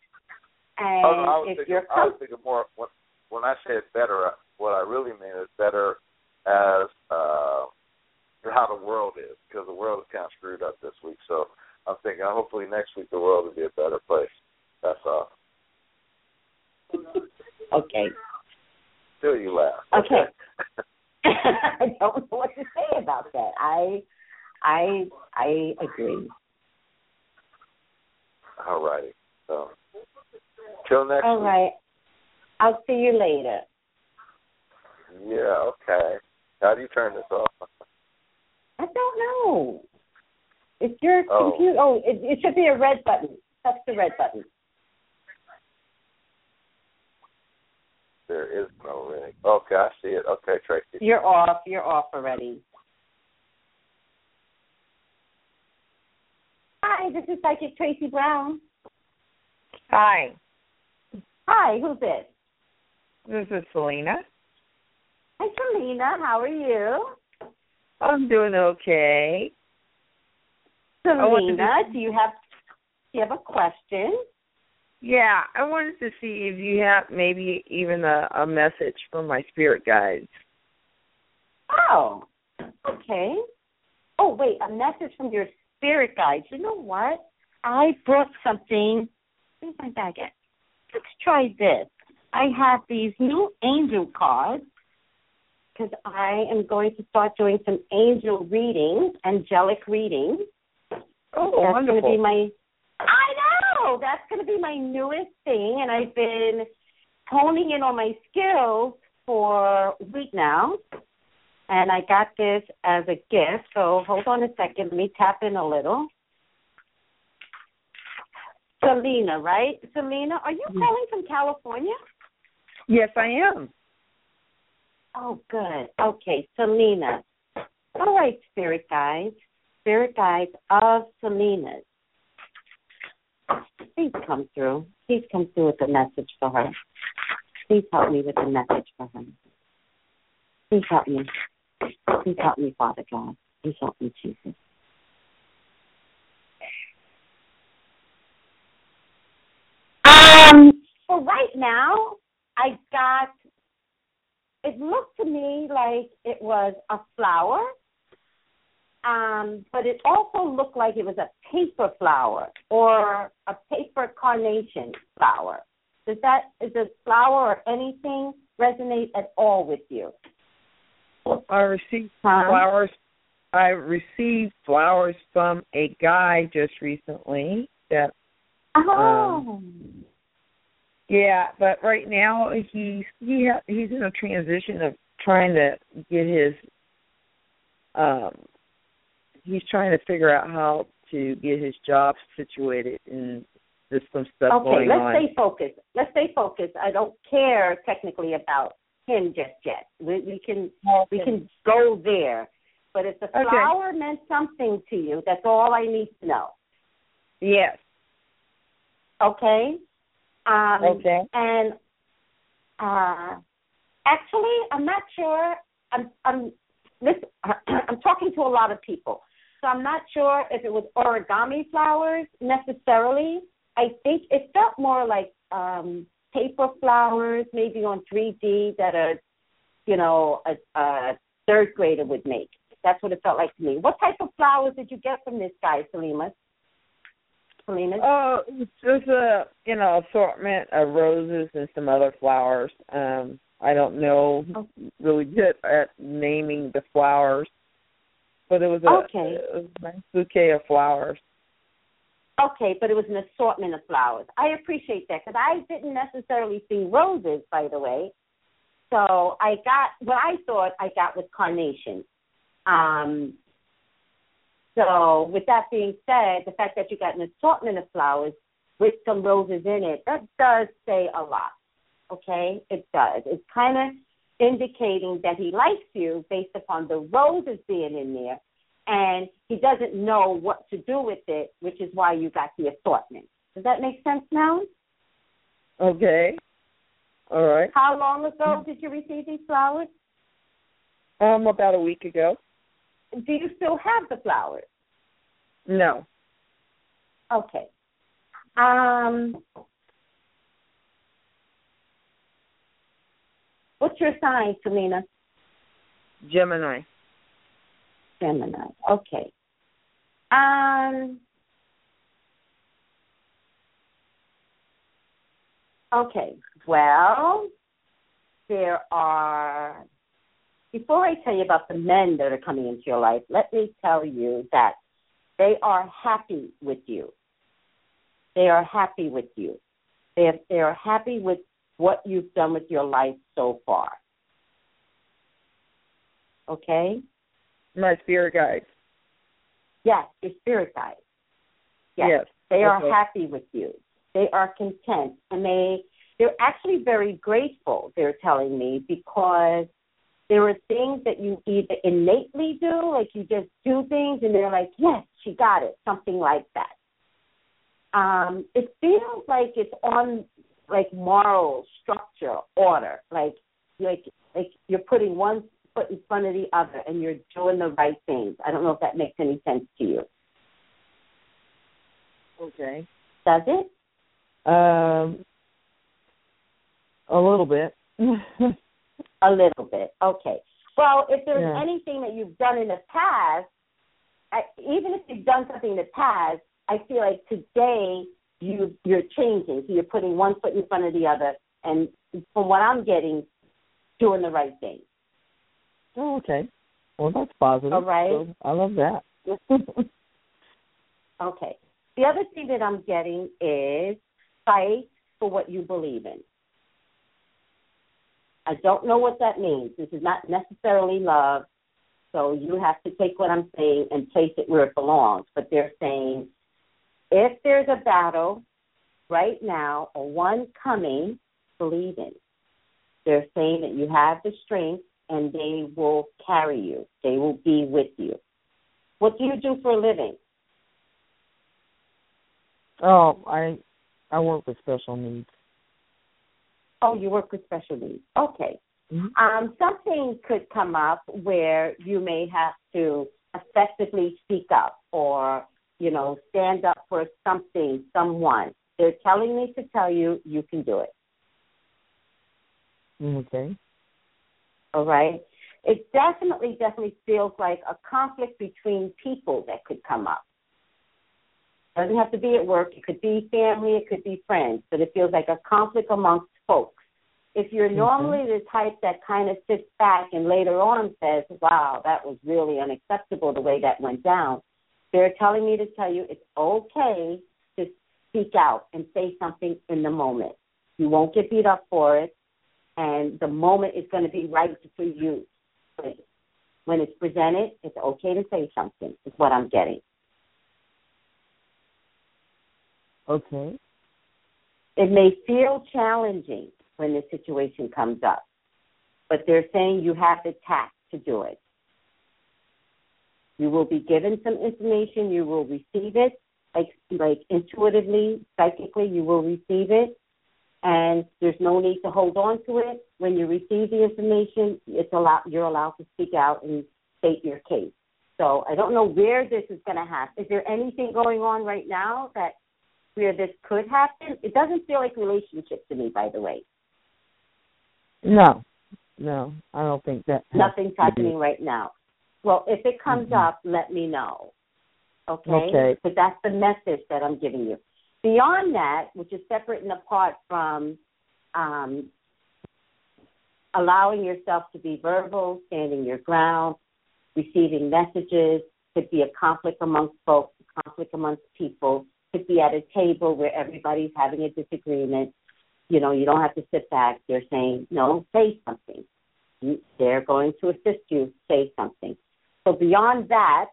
And oh, no, I was if thinking, you're I was thinking more when, when I said better. What I really mean is better as uh, how the world is, because the world is kind of screwed up this week. So I'm thinking, hopefully next week the world will be a better place. That's all. okay. Still, you laugh. Okay. I don't know what to say about that. I I I agree. All righty. So, till next All week. right. I'll see you later. Yeah. Okay. How do you turn this off? I don't know. It's your Oh. computer. Oh, it, it should be a red button. Touch the red button. There is no ring. Okay, I see it. Okay, Tracey. You're off. You're off already. Hi, this is Psychic Tracey Brown. Hi, Hi, who's this? this is Selena. Hi, Selena. How are you? I'm doing okay. wanted to- Selena, do you have do you have a question? Yeah, I wanted to see if you have maybe even a, a message from my spirit guides. Oh, okay. Oh, wait, a message from your spirit guides. You know what? I brought something. Where's my bag at? Let's try this. I have these new angel cards because I am going to start doing some angel readings, angelic readings. Oh, That's wonderful. going to be my. I know Oh, that's going to be my newest thing, and I've been honing in on my skills for a week now. And I got this as a gift. So hold on a second. Let me tap in a little. Selena, right? Selena, are you mm-hmm. calling from California? Yes, I am. Oh, good. Okay, Selena. All right, spirit guides, spirit guides of Selena's. Please come through. Please come through with a message for her. Please help me with a message for her. Please help me. Please help me, Father God. Please help me, Jesus. Um, for right now, I got. It looked to me like it was a flower, um, but it also looked like it was a paper flower or a paper carnation flower. Does that is a flower or anything resonate at all with you? I received Huh? flowers. I received flowers from a guy just recently. That Oh, yeah, but right now he's he ha- he's in a transition of trying to get his um he's trying to figure out how to get his job situated and there's some stuff okay. going Let's stay focused. Let's stay focused. I don't care technically about him just yet. We, we can we can go there. But if the Okay. flower meant something to you, that's all I need to know. Yes. Okay. Um, Okay. And uh, actually, I'm not sure. I'm I'm listen, I'm talking to a lot of people, so I'm not sure if it was origami flowers necessarily. I think it felt more like um, paper flowers, maybe on 3D that a you know a, a third grader would make. That's what it felt like to me. What type of flowers did you get from this guy, Selima? Selena? Oh, it's just a you know assortment of roses and some other flowers. Um, I don't know Oh. really good at naming the flowers, but it was a, Okay. it was a nice bouquet of flowers. Okay, but it was an assortment of flowers. I appreciate that because I didn't necessarily see roses, by the way. So I got what I thought I got was carnations. Um, so with that being said, the fact that you got an assortment of flowers with some roses in it, that does say a lot. Okay, it does. It's kind of indicating that he likes you based upon the roses being in there and he doesn't know what to do with it, which is why you got the assortment. Does that make sense now? Okay. All right. How long ago did you receive these flowers? Um, about a week ago. Do you still have the flowers? No. Okay. Um, what's your sign, Selena? Gemini. Gemini. Okay. Um. Okay. Well, there are. Before I tell you about the men that are coming into your life, let me tell you that they are happy with you. They are happy with you. They are, they are happy with what you've done with your life so far. Okay? My spirit guides. Yes, your spirit guides. Yes. Yes. They are happy with you. They are content and they they're actually very grateful, they're telling me, because there are things that you either innately do, like you just do things and they're like, Yes, she got it, something like that. Um, it feels like it's on like moral structure, order, like like like you're putting one foot in front of the other and you're doing the right things. I don't know if that makes any sense to you. Okay. Does it? Um, a little bit. A little bit. Okay. Well, if there's Yeah. anything that you've done in the past, I, even if you've done something in the past, I feel like today you you're changing. So you're putting one foot in front of the other, and from what I'm getting, doing the right thing. oh, okay. Well, that's positive. All right. So I love that. Okay. The other thing that I'm getting is fight for what you believe in. I don't know what that means. This is not necessarily love, so you have to take what I'm saying and place it where it belongs. But they're saying if there's a battle right now or one coming, believe in. They're saying that you have the strength and they will carry you. They will be with you. What do you do for a living? Oh, I I work with special needs. Oh, you work with special needs. Okay. Mm-hmm. Um, something could come up where you may have to effectively speak up or, you know, stand up for something, someone. They're telling me to tell you you can do it. Okay. All right. It definitely, definitely feels like a conflict between people that could come up. Doesn't have to be at work. It could be family. It could be friends. But it feels like a conflict amongst folks. If you're Mhm. normally the type that kind of sits back and later on says, "Wow, that was really unacceptable the way that went down," they're telling me to tell you it's okay to speak out and say something in the moment. You won't get beat up for it, and the moment is going to be right for you. But when it's presented, it's okay to say something. Is what I'm getting. Okay. It may feel challenging when the situation comes up, but they're saying you have the tact to do it. You will be given some information. You will receive it, like like intuitively, psychically. You will receive it, and there's no need to hold on to it. When you receive the information, it's allowed. You're allowed to speak out and state your case. So I don't know where this is going to happen. Is there anything going on right now that where this could happen? It doesn't feel like relationship to me, by the way. No. No, I don't think that. Nothing's happening right now. Well, if it comes Mhm. up, let me know. Okay? Okay. But that's the message that I'm giving you. Beyond that, which is separate and apart from um, allowing yourself to be verbal, standing your ground, receiving messages, could be a conflict amongst folks, a conflict amongst people, could be at a table where everybody's having a disagreement. You know, you don't have to sit back. They're saying, no, say something. They're going to assist you, say something. So beyond that,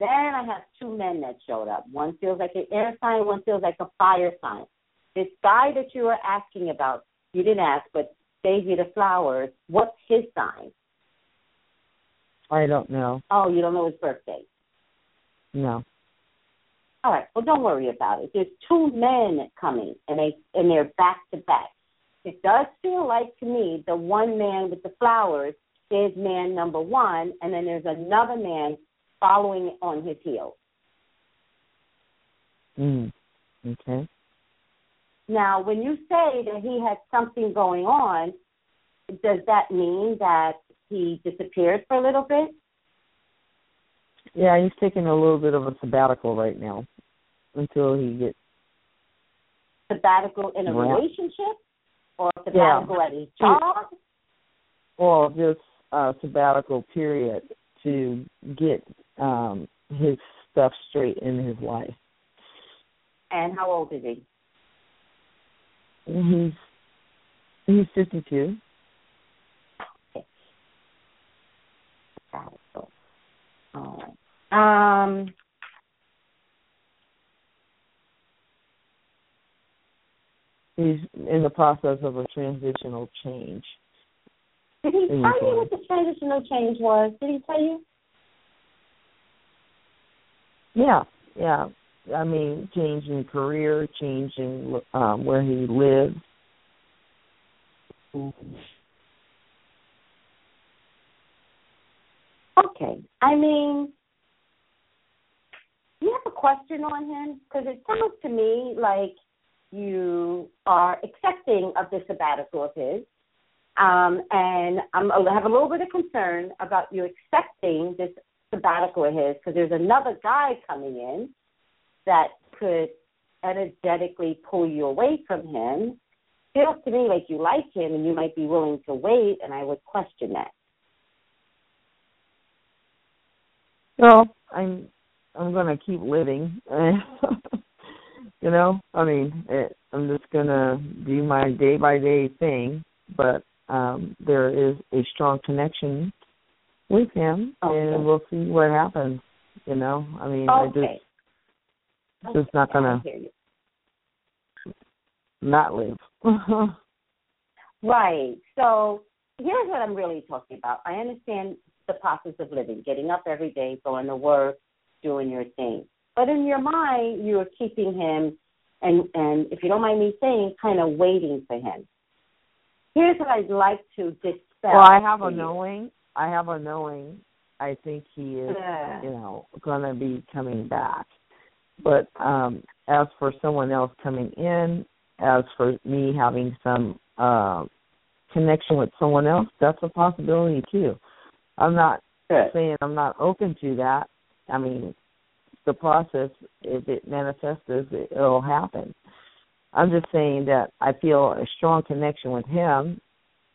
then I have two men that showed up. One feels like an air sign, one feels like a fire sign. This guy that you were asking about, you didn't ask, but gave you the flowers, what's his sign? I don't know. Oh, you don't know his birthday. No. All right. Well, don't worry about it. There's two men coming, and they and they're back to back. It does feel like to me the one man with the flowers is man number one, and then there's another man following on his heels. Mm. Okay. Now, when you say that he had something going on, does that mean that he disappeared for a little bit? Yeah, he's taking a little bit of a sabbatical right now until he gets. Sabbatical in a Yeah. relationship, or sabbatical at his job? Well, just a sabbatical period to get um his stuff straight in his life. And how old is he? He's he's fifty two. Sabbatical. All right. Um. He's in the process of a transitional change. Did he tell you what the transitional change was? Did he tell you? Yeah, yeah. I mean, changing career, changing um where he lives. Okay. I mean, do you have a question on him? Because it sounds to me like you are accepting of the sabbatical of his. Um, and I'm, I have a little bit of concern about you accepting this sabbatical of his because there's another guy coming in that could energetically pull you away from him. Feels to me like you like him and you might be willing to wait, and I would question that. Well, I'm I'm gonna keep living. you know, I mean, it, I'm just gonna do my day by day thing, but um there is a strong connection with him, Okay. and we'll see what happens. You know, I mean, I Okay. just just not gonna not live. Right. So here's what I'm really talking about. I understand the process of living, getting up every day, going to work, doing your thing. But in your mind, you are keeping him, and and if you don't mind me saying, kind of waiting for him. Here's what I'd like to dispel. Well, I have a knowing. I have a knowing. I think he is, Yeah. you know, going to be coming back. But um as for someone else coming in, as for me having some uh, connection with someone else, that's a possibility too. I'm not Good. saying I'm not open to that. I mean, the process, if it manifests, it, it'll happen. I'm just saying that I feel a strong connection with him,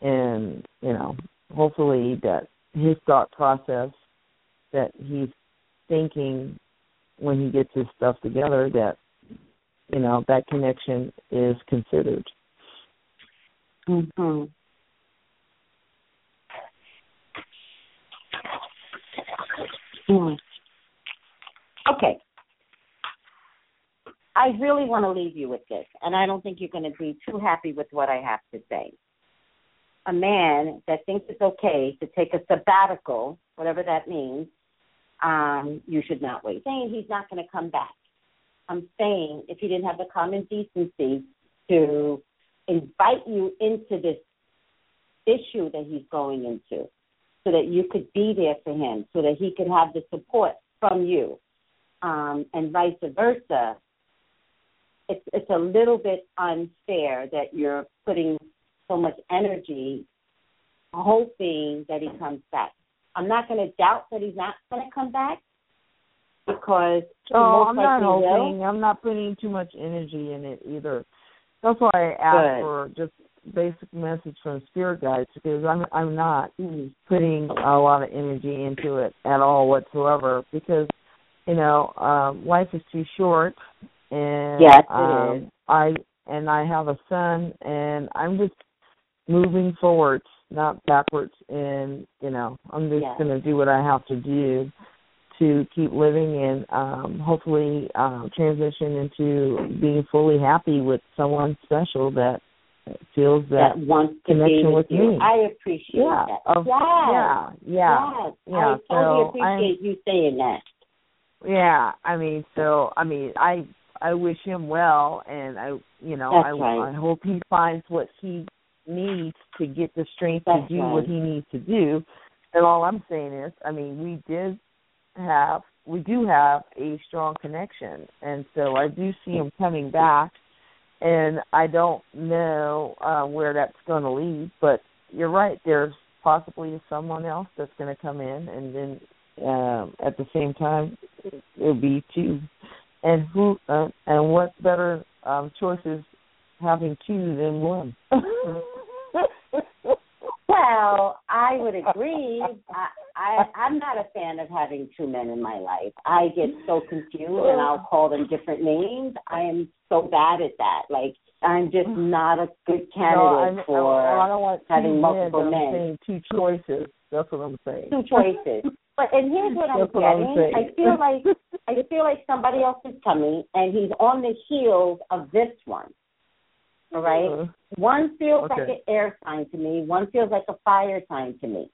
and you know, hopefully that his thought process that he's thinking when he gets his stuff together that you know that connection is considered. Hmm. Okay. I really want to leave you with this, and I don't think you're going to be too happy with what I have to say. A man that thinks it's okay to take a sabbatical, whatever that means, um, you should not wait. Saying he's not going to come back. I'm saying if he didn't have the common decency to invite you into this issue that he's going into, so that you could be there for him, so that he could have the support from you, um, and vice versa. It's it's a little bit unfair that you're putting so much energy hoping that he comes back. I'm not going to doubt that he's not going to come back because Oh, I'm not likely will. hoping. I'm not putting too much energy in it either. That's why I asked Good. for just basic message from spirit guides because I'm I'm not putting a lot of energy into it at all whatsoever because you know um life is too short and Yes, um is. I and I have a son and I'm just moving forwards not backwards and you know I'm just Yes. going to do what I have to do to keep living and um hopefully um transition into being fully happy with someone special that feels that, that wants to connection with with you. me. I appreciate yeah that. of, yes. yeah yeah Yes. yeah, I totally so I'm- appreciate you saying that. yeah, I mean, so I mean, I I wish him well, and I you know That's I right. I hope he finds what he needs to get the strength That's to do right. what he needs to do. And all I'm saying is, I mean, we did have we do have a strong connection, and so I do see him coming back, and I don't know uh, where that's going to lead, but you're right. There's possibly someone else that's going to come in, and then um, at the same time, it'll be two. And who uh, and what better um, choice is having two than one? Well, I would agree. I, I I'm not a fan of having two men in my life. I get so confused and I'll call them different names. I am so bad at that. Like I'm just not a good no, I, candidate I, for I don't want having men, multiple I'm men. two choices. That's what I'm saying. two choices. But and here's what I'm That's what I'm getting. I feel like I feel like somebody else is coming and he's on the heels of this one. All right? Uh, One feels like an air sign to me, one feels like a fire sign to me.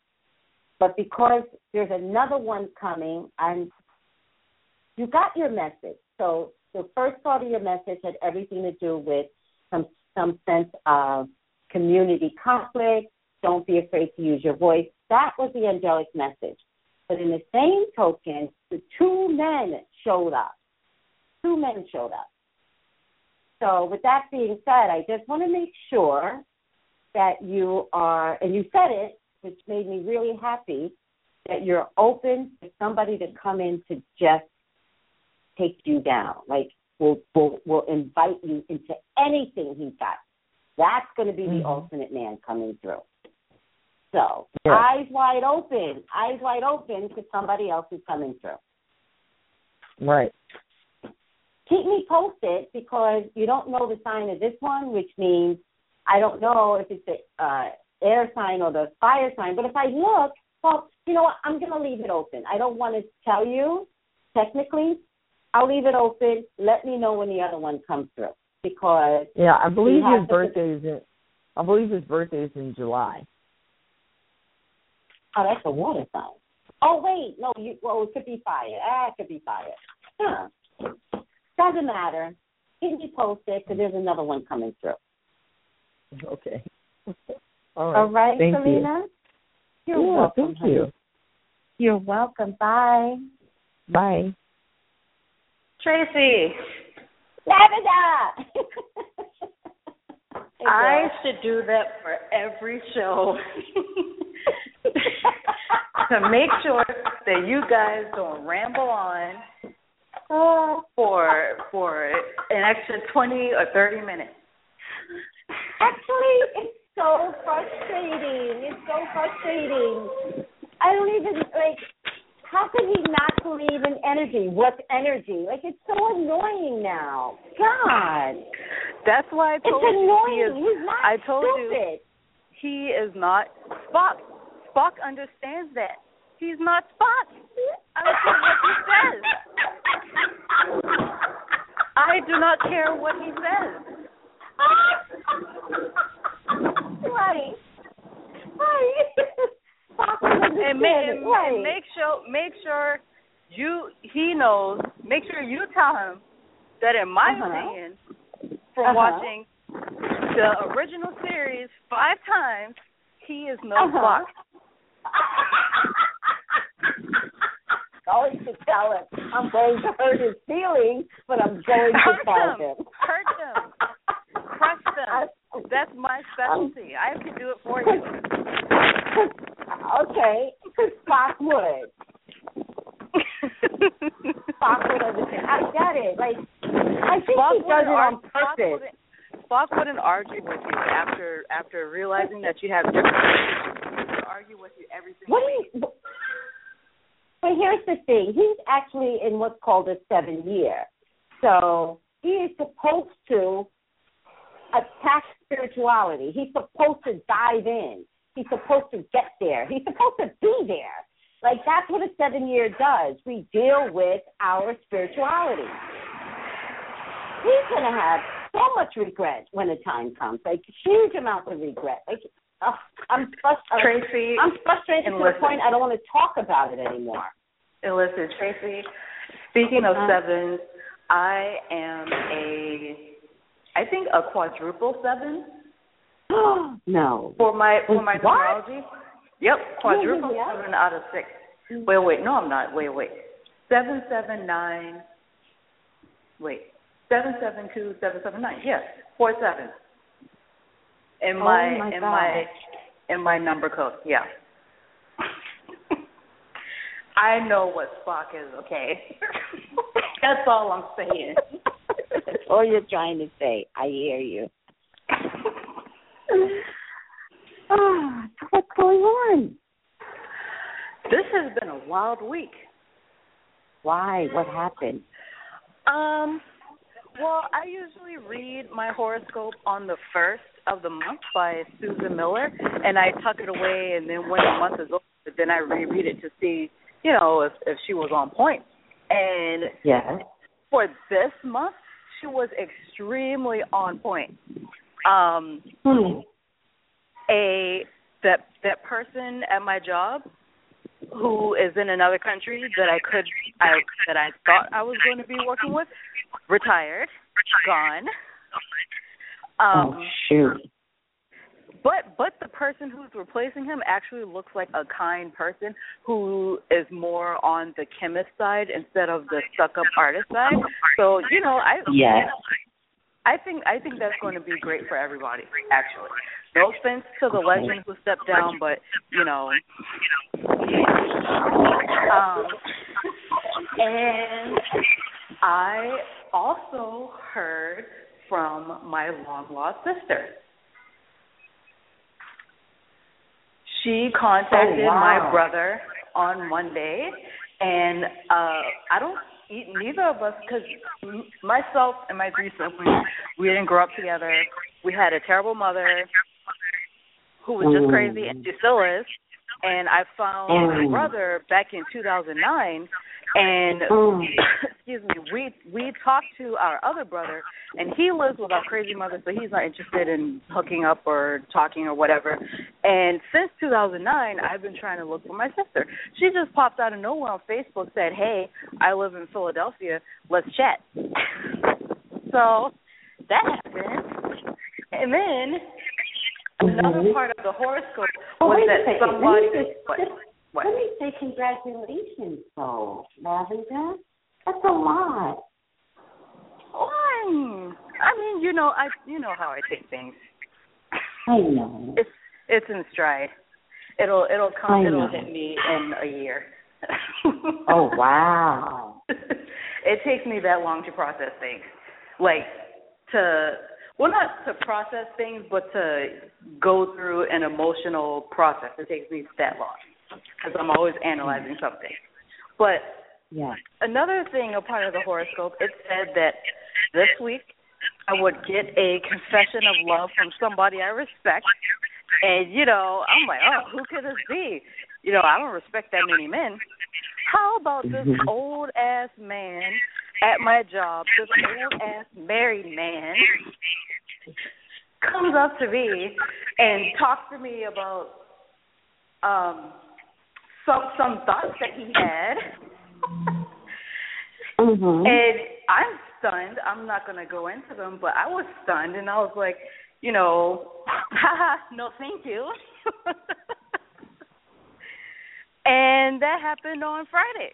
But because there's another one coming, and you got your message. So the first part of your message had everything to do with some some sense of community conflict. Don't be afraid to use your voice. That was the angelic message. But in the same token, the two men showed up. Two men showed up. So, with that being said, I just want to make sure that you are, and you said it, which made me really happy, that you're open to somebody to come in to just take you down. Like, we'll will will invite you into anything he's got. That's going to be Mhm. the ultimate man coming through. So, Yeah. eyes wide open, eyes wide open to somebody else who's coming through. right. keep me posted because you don't know the sign of this one, which means I don't know if it's the uh, air sign or the fire sign. But if I look, well, you know what? I'm going to leave it open. I don't want to tell you technically. I'll leave it open. Let me know when the other one comes through because Yeah, I believe his birthday is in I believe his birthday is in July. Oh, that's a water sign. Oh wait, no, you well it could be fire. Ah, it could be fire. Huh. Doesn't matter. Keep me posted because there's another one coming through. Okay. All right. All right, Thank Selena. you. You're yeah, welcome. thank honey. you. You're welcome. Bye. Bye. Tracey, Lavender. I should do that for every show to make sure that you guys don't ramble on for for an extra twenty or thirty minutes. Actually, it's so frustrating. It's so frustrating. I don't even like. How could he not believe in energy? What's energy? Like it's so annoying now. God, That's why I it's told you he annoying. is. He's not I told you stupid. he is not Spock. Spock understands that. He's not Spock. I don't care what he says. I do not care what he says. right. Right. And, ma- understand and. Right. and make sure make sure you he knows. Make sure you tell him that in my Uh-huh. opinion, from Uh-huh. watching the original series five times, he is no Uh-huh. Going to tell him. I'm going to hurt his feelings, but I'm going to Hurt tell them. him. Hurt them. Crush them. That's my specialty. I can do it for you. okay, Spock would. Spock would understand. I get it. Like, I think Spock he does it on Spock purpose. wouldn't- Spock wouldn't argue with you after after realizing that you have different. Argue with you every single What do you? But here's the thing. He's actually in what's called a seven year. So he is supposed to attack spirituality. He's supposed to dive in. He's supposed to get there. He's supposed to be there. Like that's what a seven year does. We deal with our spirituality. He's gonna have so much regret when the time comes. Like huge amounts of regret. Like oh, I'm frustrated. Tracey, I'm frustrated to the point I don't want to talk about it anymore. and listen, Tracey. Speaking of Uh-huh. sevens, I am a, I think a quadruple seven no. for my for my What? numerology. Yep, quadruple Yeah, yeah. seven out of six. Wait, wait, no, I'm not. Wait, wait. Seven seven nine. Wait, seven seven two seven seven nine. Yes, four seven. In Oh, my, my in my in my number code. Yeah. I know what Spock is. Okay. That's all I'm saying. That's all you're trying to say. I hear you. oh, what's going on? This has been a wild week. Why? What happened? Um, well, I usually read my horoscope on the first of the month by Susan Miller, and I tuck it away, and then when the month is over, then I reread it to see, you know, if if she was on point. And Yes. for this month, she was extremely on point. Um, Hmm. a that that person at my job who is in another country that I could I that I thought I was going to be working with retired, gone. Um oh shoot. but but the person who's replacing him actually looks like a kind person who is more on the chemist side instead of the stuck up artist side. So, you know, I Yes. I think I think that's going to be great for everybody. Actually, no offense to the legend who stepped down, but you know, um, and I also heard from my long lost sister. She contacted Oh, wow. my brother on Monday, and uh I don't. Neither of us, because myself and my three siblings, we didn't grow up together. We had a terrible mother who was just crazy, and she still is. And I found my brother back in 2009, and. excuse me, we we talked to our other brother, and he lives with our crazy mother, so he's not interested in hooking up or talking or whatever. And since 2009, I've been trying to look for my sister. She just popped out of nowhere on Facebook, said, "Hey, I live in Philadelphia. Let's chat." so that happened, and then another Mhm. part of the horoscope Oh, was a that somebody. Let me what? What? Let me say congratulations, though, Lavender. That's a lot. Fine. I mean, you know, I you know how I take things. I know. It's it's in stride. It'll it'll come. It'll hit me in a year. Oh wow. it takes me that long to process things, like to well, not to process things, but to go through an emotional process. It takes me that long because I'm always analyzing something. But Yeah. another thing, a part of the horoscope, it said that this week I would get a confession of love from somebody I respect. And, you know, I'm like, oh, who could this be? You know, I don't respect that many men. How about this Mhm. old ass man at my job, this old ass married man, comes up to me and talks to me about um some some thoughts that he had. Mhm. And I'm stunned. I'm not going to go into them, but I was stunned, and I was like, you know, no, thank you. and that happened on Friday.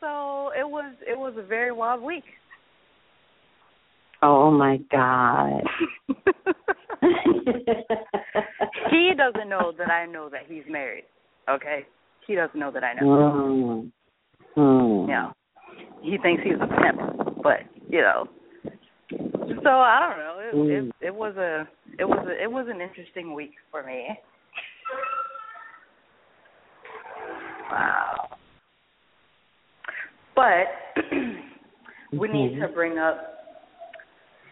So it was it was a very wild week. oh my God. he doesn't know that I know that he's married. Okay, he doesn't know that I know. Mm. Mm. You know, he thinks he's a pimp, but you know. So I don't know. It, Mm. it it was a it was a, it was an interesting week for me. Wow. But we need to bring up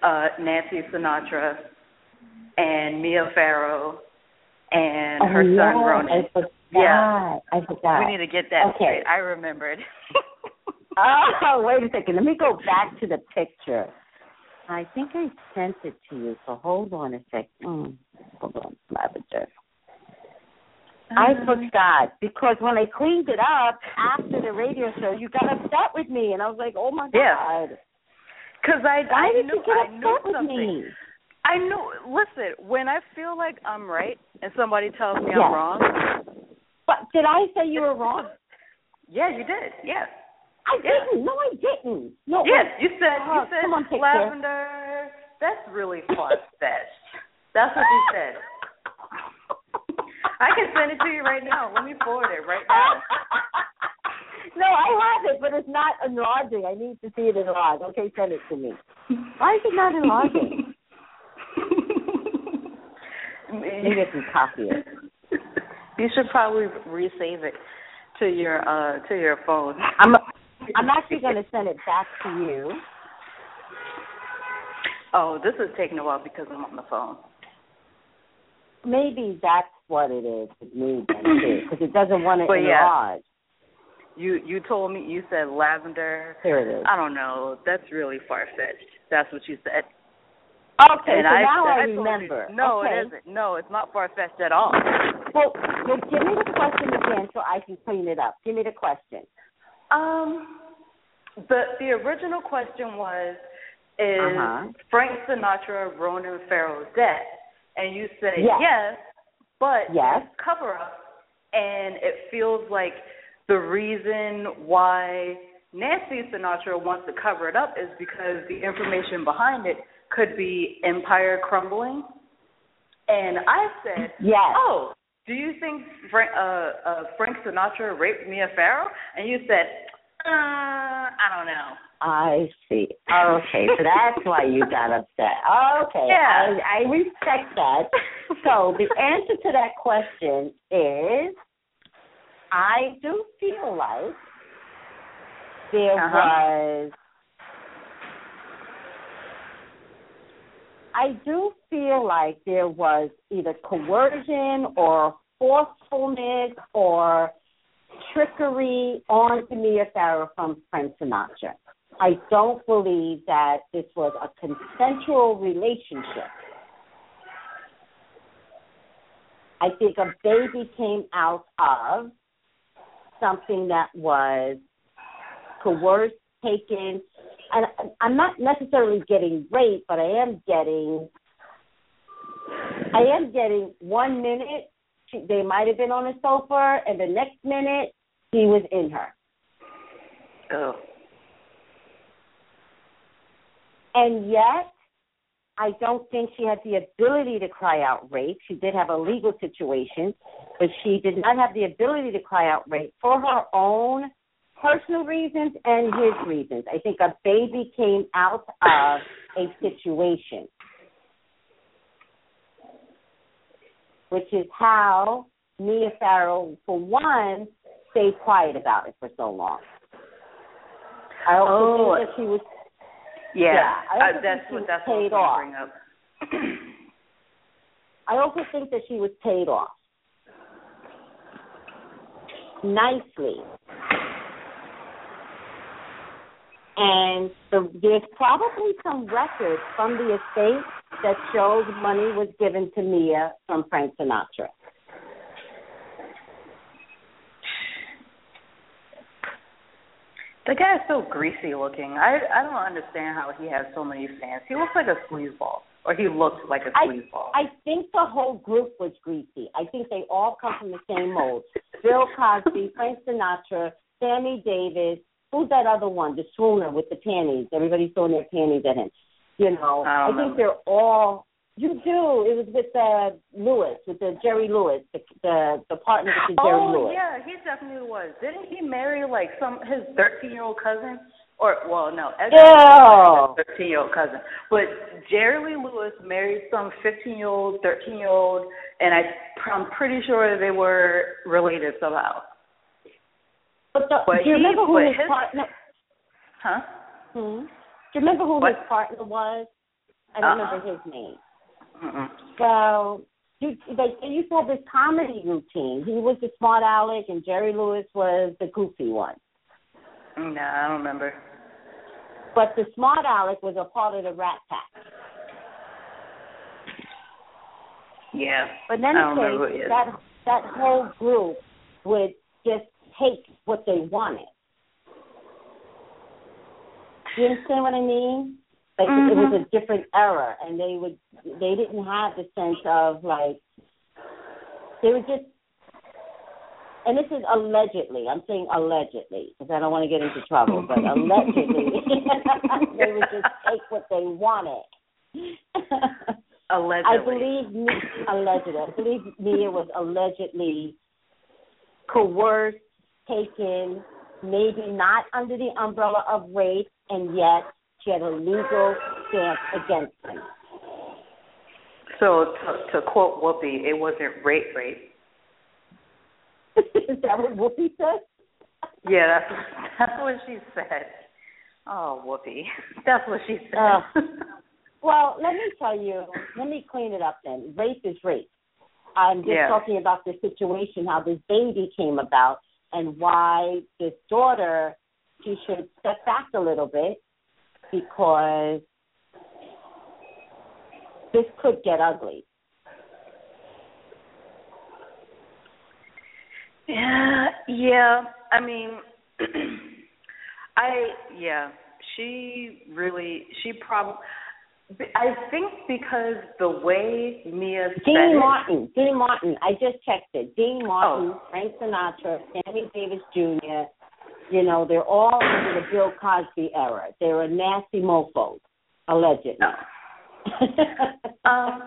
uh Nancy Sinatra and Mia Farrow and Oh, her yeah, son Ronan. Yeah. I forgot. We need to get that Okay. straight. I remembered. Oh, wait a second. Let me go back to the picture. I think I sent it to you, so hold on a second. Mm, hold on, Lavender. I Um, forgot because when I cleaned it up after the radio show, you got upset with me, and I was like, "Oh my Yeah. god, Because I, why I did knew you get I knew upset with something. me?" I know. Listen, when I feel like I'm right and somebody tells me Yeah. I'm wrong, But did I say you were wrong? yeah, you did. Yes. I didn't. No, I didn't. No. Yes, wait. you said. Oh, you said on, lavender. That's really far fetched. That's what you said. I can send it to you right now. Let me forward it right now. no, I have it, but it's not enlarging. I need to see it enlarged. Okay, send it to me. Why is it not enlarging? Maybe I can copy it. You should probably resave it to your uh to your phone. I'm I'm actually going to send it back to you. Oh, this is taking a while because I'm on the phone. Maybe that's what it is with me because it doesn't want to But yeah. enlarge. You you told me you said lavender. Here it is. I don't know. That's really far fetched. That's what you said. Okay, and so I, now I, you- remember. no, okay. it isn't. No, it's not far fetched at all. Well, well, give me the question again so I can clean it up. Give me the question. Um, the the original question was, is Uh-huh. Frank Sinatra Ronan Farrow's dead? And you said Yes. yes, but Yes. cover up, and it feels like the reason why Nancy Sinatra wants to cover it up is because the information behind it could be empire crumbling. And I said, Yes. "Oh, do you think Frank, uh, uh, Frank Sinatra raped Mia Farrow?" And you said, uh, "I don't know." I see. Okay, so that's why you got upset. Okay, Yeah. I, I respect that. So the answer to that question is, I do feel like there Uh-huh. was. I do feel like there was either coercion or forcefulness or trickery on to Mia Farrow from Frank Sinatra. I don't believe that this was a consensual relationship. I think a baby came out of something that was coerced, taken, and I'm not necessarily getting raped, but I am getting, I am getting one minute she, they might have been on a sofa, and the next minute he was in her. Oh. And yet, I don't think she had the ability to cry out rape. She did have a legal situation, but she did not have the ability to cry out rape for her own personal reasons and his reasons. I think a baby came out of a situation. Which is how Mia Farrow, for one, stayed quiet about it for so long. I also oh. think that she was yeah, yeah uh, that's what that's what paid I off. bring up. I also think that she was paid off nicely. And the, there's probably some records from the estate that shows money was given to Mia from Frank Sinatra. The guy is so greasy looking. I I don't understand how he has so many fans. He looks like a sleazeball, or he looks like a sleazeball. I, I think the whole group was greasy. I think they all come from the same mold. Bill Cosby, Frank Sinatra, Sammy Davis. Who's that other one? The swooner with the panties. Everybody's throwing their panties at him. You know, I, don't think know. they're all. You do. It was with uh, Lewis, with the Jerry Lewis, the the, the partner with the Jerry oh Lewis. yeah, he definitely was. Didn't he marry like some his thirteen year old cousin? Or well, no, Edgar thirteen year old cousin. But Jerry Lee Lewis married some fifteen year old, thirteen year old, and I I'm pretty sure they were related somehow. But, the, But do you remember who his his- partner? Huh? Hmm? Do you remember who What? his partner was? I don't Uh-uh. remember his name. Mm-mm. So you, they, they used to have this comedy routine. He was the smart aleck, and Jerry Lewis was the goofy one. No, I don't remember. But the smart aleck was a part of the Rat Pack. Yeah. But in any I don't remember who he case, that that whole group would just take what they wanted. Do you understand what I mean? Like it mm-hmm. was a different era, and they would they didn't have the sense of like they were just. And this is allegedly. I'm saying allegedly because I don't want to get into trouble. But allegedly, they would just take what they wanted. Allegedly. I believe me, allegedly. I believe Mia was allegedly coerced, taken, maybe not under the umbrella of rape, and yet she had a legal stance against him. So to, to quote Whoopi, it wasn't rape rape. Is that what Whoopi said? Yeah, that's that's what she said. Oh, Whoopi. That's what she said. Uh, Well, let me tell you. Let me clean it up then. Rape is rape. I'm just Yeah. talking about the situation, how this baby came about, and why this daughter she should step back a little bit because this could get ugly. Yeah, yeah. I mean, I yeah. She really, she probably. I think because the way Mia Dean it, Martin, Dean Martin. I just checked it. Dean Martin, Oh. Frank Sinatra, Sammy Davis Jr. You know, they're all under the Bill Cosby era. They're a nasty mofos, allegedly. No. Um,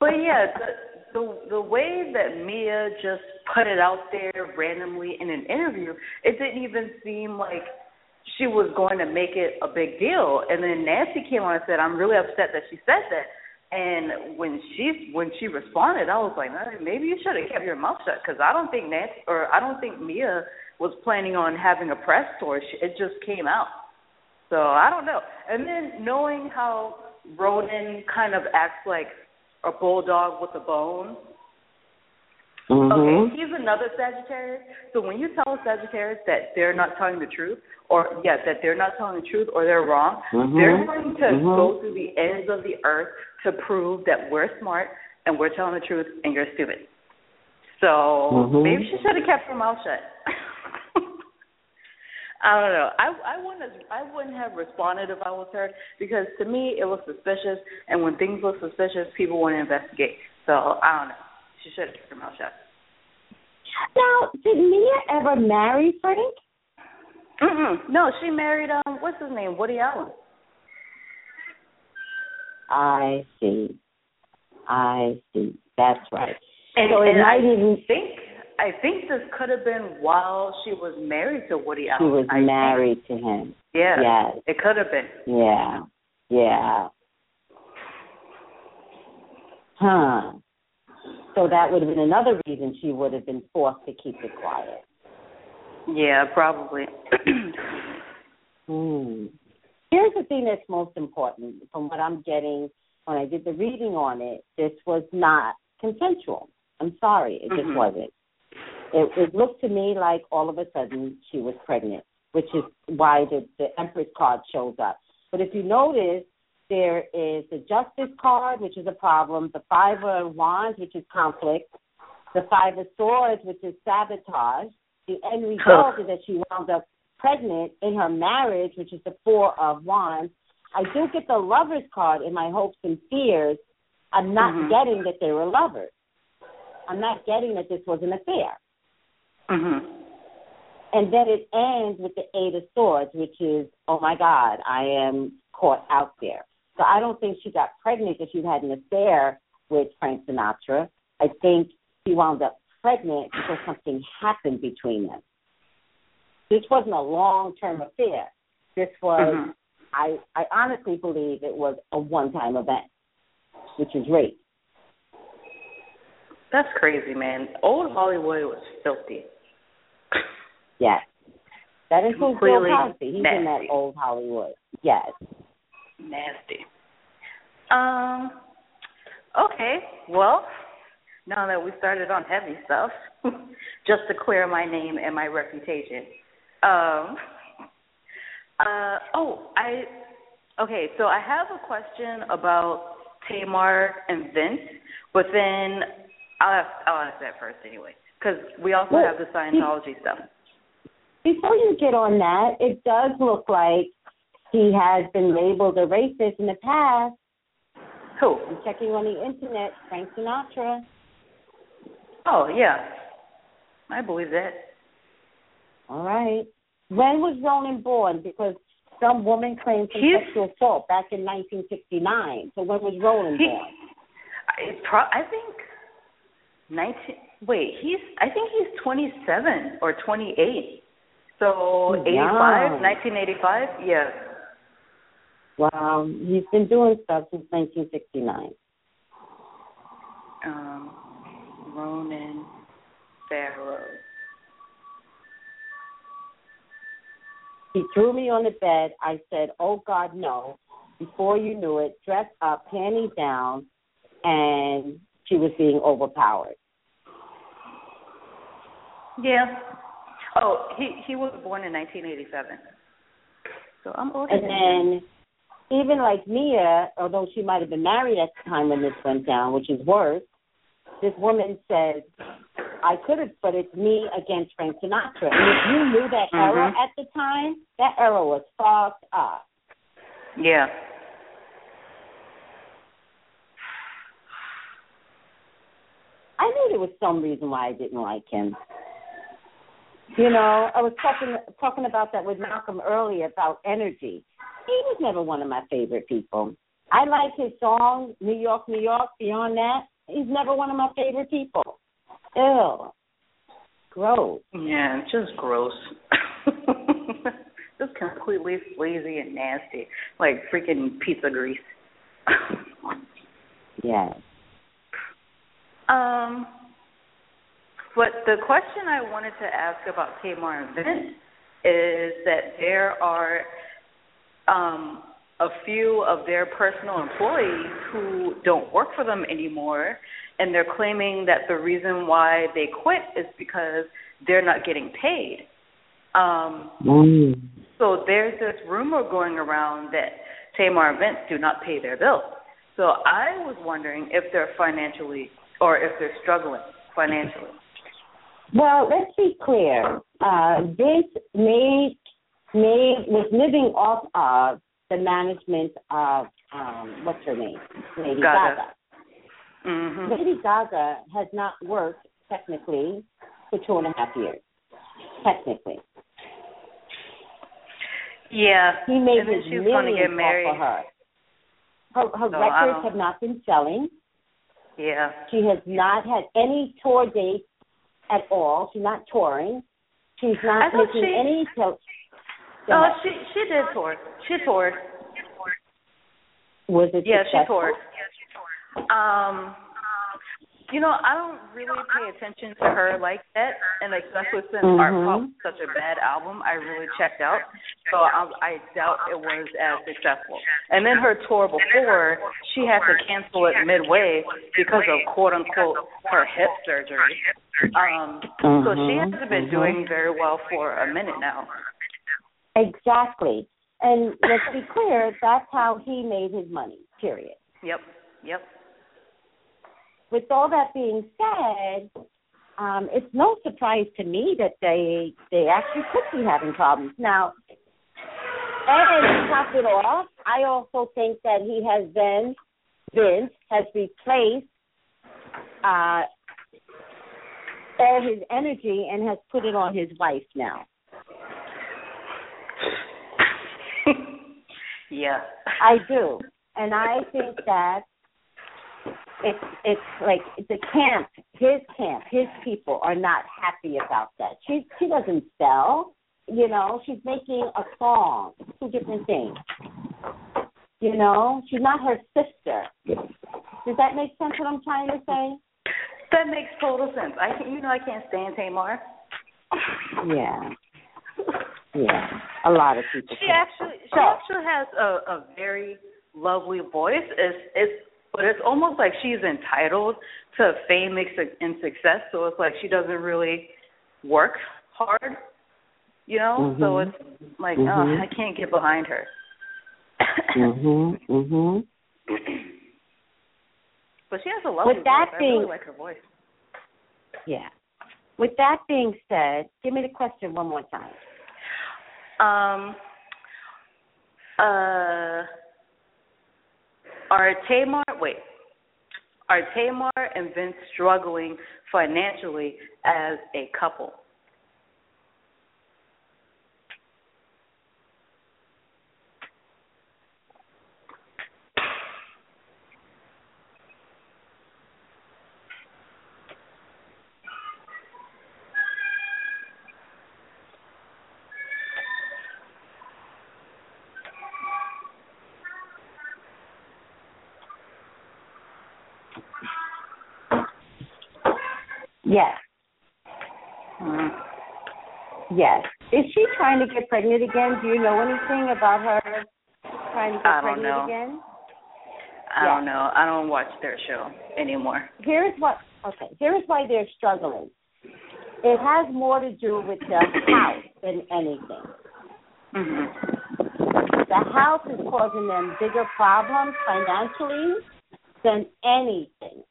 But yeah, the, the the way that Mia just put it out there randomly in an interview, it didn't even seem like she was going to make it a big deal. And then Nancy came on and said, "I'm really upset that she said that." And when she when she responded, I was like, maybe you should have kept your mouth shut because I don't think Nancy or I don't think Mia was planning on having a press tour. It just came out. So I don't know. And then knowing how Ronan kind of acts like a bulldog with a bone, Mm-hmm. Okay, he's another Sagittarius. So when you tell a Sagittarius that they're not telling the truth, or yeah, that they're not telling the truth or they're wrong, Mhm. they're going to Mhm. go through the ends of the earth to prove that we're smart and we're telling the truth and you're stupid. So Mhm. maybe she should have kept her mouth shut. I don't know. I I wouldn't have, I wouldn't have responded if I was her because to me it was suspicious, and when things look suspicious, people want to investigate. So I don't know. She should have kept her mouth shut. Now, did Mia ever marry Frank? Mm-mm. No, she married um what's his name Woody Allen. I see. I see. That's right. And, so it and might I even think I think this could have been while she was married to Woody Allen. she was I think. married to him. Yeah. Yes. It could have been. Yeah. Yeah. Huh. So that would have been another reason she would have been forced to keep it quiet. Yeah, probably. Hmm. Here's the thing that's most important from what I'm getting when I did the reading on it. This was not consensual. I'm sorry, it just Mhm. wasn't. It, it looked to me like all of a sudden she was pregnant, which is why the, the Empress card shows up. But if you notice, there is the Justice card, which is a problem, the Five of Wands, which is conflict, the Five of Swords, which is sabotage. The end result is that she wound up pregnant in her marriage, which is the Four of Wands. I do get the Lover's card in my hopes and fears. I'm not Mhm. getting that they were lovers. I'm not getting that this was an affair. mhm. And then it ends with the Eight of Swords, which is, oh my God, I am caught out there. So I don't think she got pregnant because she had an affair with Frank Sinatra. I think she wound up pregnant because something happened between them. This wasn't a long term affair. This was, Mhm. I, I honestly believe it was a one time event, which is rape. That's crazy, man. Old Hollywood was filthy. Yes. That includes Bill Cosby. He's in that old Hollywood. Yes. Nasty. Um. Okay. Well, now that we started on heavy stuff, just to clear my name and my reputation. Um. Uh. Oh, I. Okay, so I have a question about Tamar and Vince, but then I'll ask, I'll ask that first anyway, because we also Well, have the Scientology stuff. Before you get on that, it does look like he has been labeled a racist in the past. Who? I'm checking on the internet. Frank Sinatra. Oh yeah, I believe that. All right. When was Ronan born? Because some woman claimed some He's- sexual assault back in 1969. So when was Ronan He- born? I, pro- I think nineteen. Wait, he's. I think he's twenty-seven or twenty-eight. So He's eighty-five, young. nineteen eighty-five. Yeah. Well, he's been doing stuff since 1969. Um, Ronan Farrow. He threw me on the bed. I said, "Oh God, no!" Before you knew it, dressed up, panties down, and she was being overpowered. Yeah. Oh, he he was born in nineteen eighty-seven. So I'm older And then, even like Mia, although she might have been married at the time when this went down, which is worse, this woman said, I could have, but it's me against Frank Sinatra. And if you knew that era Mhm. at the time, that era was fucked up. Yeah. I knew there was some reason why I didn't like him. You know, I was talking talking about that with Malcolm earlier about energy. He was never one of my favorite people. I like his song New York, New York. Beyond that, he's never one of my favorite people. Ew, gross. Yeah, just gross. just completely sleazy and nasty, like freaking pizza grease. Yes. um, but the question I wanted to ask about Tamar and Vince is that there are um a few of their personal employees who don't work for them anymore, and they're claiming that the reason why they quit is because they're not getting paid. Um, mm. So there's this rumor going around that Tamar and Vince do not pay their bills. So I was wondering if they're financially or if they're struggling financially. Well, let's be clear. Uh, Vince made made was living off of the management of um, what's her name, Lady Gaga. Gaga. Mm-hmm. Lady Gaga has not worked technically for two and a half years. Technically, Yeah. he made and his she's millions get married. off of her. Her, her So, records have not been selling. Yeah. She has not had any tour dates at all. She's not touring. She's not making she- any. Oh, she she did tour. She toured. was it Yeah, she successful? toured. Um, you know, I don't really pay attention to her like that, and especially since Art Mhm. Pop was such a bad album, I really checked out. So I, I doubt it was as successful. And then her tour before, she had to cancel it midway because of quote unquote her hip surgery. Um, so she Mhm, hasn't been mhm. doing very well for a minute now. Exactly. And let's be clear, that's how he made his money, period. Yep. Yep. With all that being said, um, it's no surprise to me that they they actually could be having problems. Now, and to top it off, I also think that he has then Vince has replaced uh all his energy and has put it on his wife now. Yeah. I do, and I think that it's it's like the camp, his camp, his people are not happy about that. She she doesn't sell, you know. She's making a song, two different things. You know, she's not her sister. Does that make sense? What I'm trying to say? That makes total sense. I can, you know I can't stand Tamar. Yeah, yeah. A lot of people. She can't. actually she So- actually has a, a very lovely voice. It's it's but it's almost like she's entitled to fame and suc- and success. So it's like she doesn't really work hard, you know. So Mhm. it's like Mhm. oh, I can't get behind her. Mhm. Mhm. but she has a lovely With that voice. I being- really like her voice. Yeah. With that being said, give me the question one more time. Um. Uh. Are Tamar wait? Are Tamar and Vince struggling financially as a couple? Yes. Mm. Yes. Is she trying to get pregnant again? Do you know anything about her trying to get pregnant know. again? I Yeah. don't know. I don't watch their show anymore. Here's what okay, here's why they're struggling. It has more to do with the house than anything. Mhm. The house is causing them bigger problems financially than anything.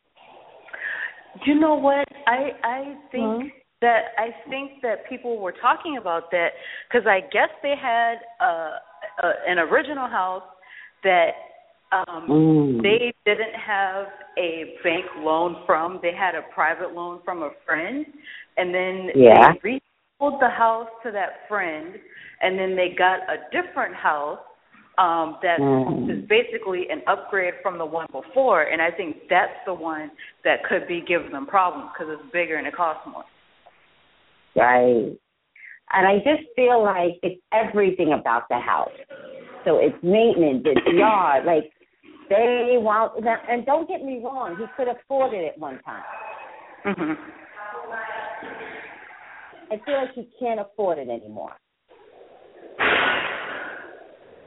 You know what? I I think Mhm. That I think that people were talking about that because I guess they had uh, a, an original house that um Mm. they didn't have a bank loan from. They had a private loan from a friend, and then Yeah. they resold the house to that friend, and then they got a different house um that Mm. is basically an upgrade from the one before. And I think that's the one that could be giving them problems because it's bigger and it costs more. Right. And I just feel like it's everything about the house. So it's maintenance, it's yard. Like they want, and don't get me wrong, he could afford it at one time. Mhm. I feel like he can't afford it anymore.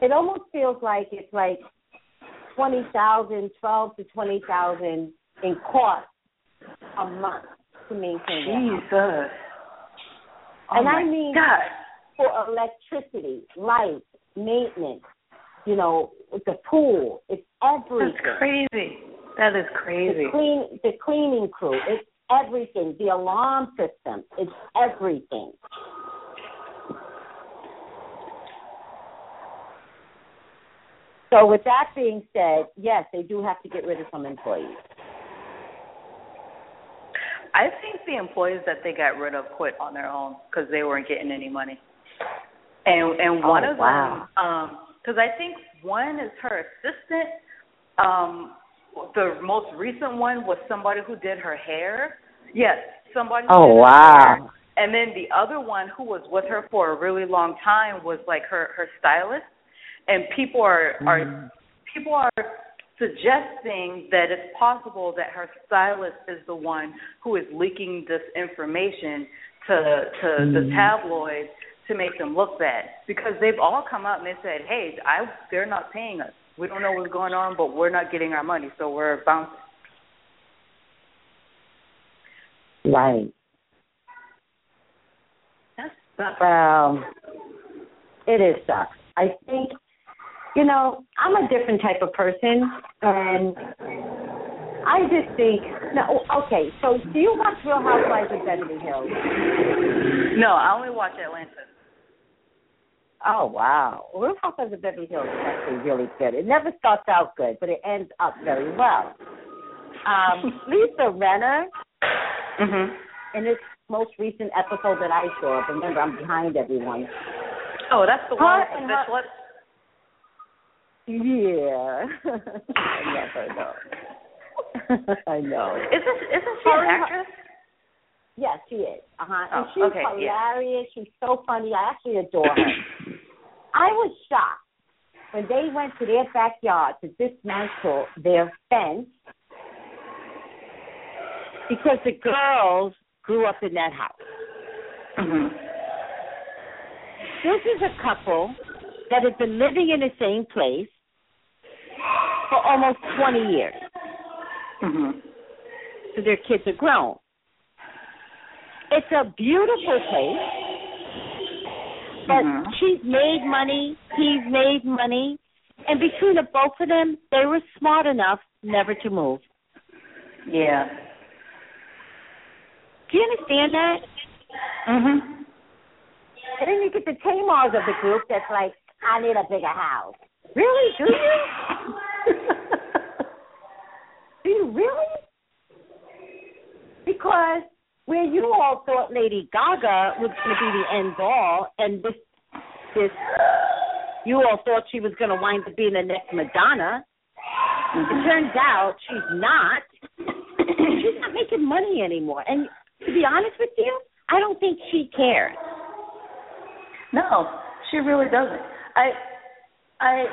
it almost feels like it's like twenty thousand, twelve to twenty thousand in cost a month to maintain. Jesus. Oh and I mean God. for electricity, light, maintenance, you know, the pool, it's everything. That's crazy. That is crazy. The clean the cleaning crew, it's everything. The alarm system, it's everything. So with that being said, yes, they do have to get rid of some employees. I think the employees that they got rid of quit on their own because they weren't getting any money. And and one Oh, of wow. them, um, because I think one is her assistant. Um, the most recent one was somebody who did her hair. Yes, somebody. Oh, did her wow. hair. And then the other one who was with her for a really long time was like her her stylist. And people are are Mm. people are suggesting that it's possible that her stylist is the one who is leaking this information to to the Mm. tabloids to make them look bad because they've all come out and they said, "Hey, I they're not paying us. We don't know what's going on, but we're not getting our money, so we're bouncing." Right. That's sucks. Well, it is sucks. I think, you know, I'm a different type of person, and I just think, no, okay. So, do you watch Real Housewives of Beverly Hills? No, I only watch Atlanta. Oh wow, Real Housewives of Beverly Hills is actually really good. It never starts out good, but it ends up very well. Um, Lisa Rinna mm-hmm. in this most recent episode that I saw. Remember, I'm behind everyone. Oh, that's the one with and her-. Yeah. I never know. I know. Isn't isn't she Her an actress? Yes, she is. Uh huh. And Oh, she's okay, yeah. hilarious. She's so funny. I actually adore her. I was shocked when they went to their backyard to dismantle their fence because the girls grew up in that house. Mhm. This is a couple that has been living in the same place for almost 20 years. Mhm. So their kids are grown. It's a beautiful place. But Mhm. she's made money, he's made money, and between the both of them, they were smart enough never to move. Yeah. Do you understand that? Mhm. And then you get the Tamars of the group that's like, I need a bigger house. Really? Do you? Do you really? Because where you all thought Lady Gaga was going to be the end all, and this, this, you all thought she was going to wind up being the next Madonna. It turns out she's not. she's not making money anymore. And to be honest with you, I don't think she cares. No, she really doesn't. I I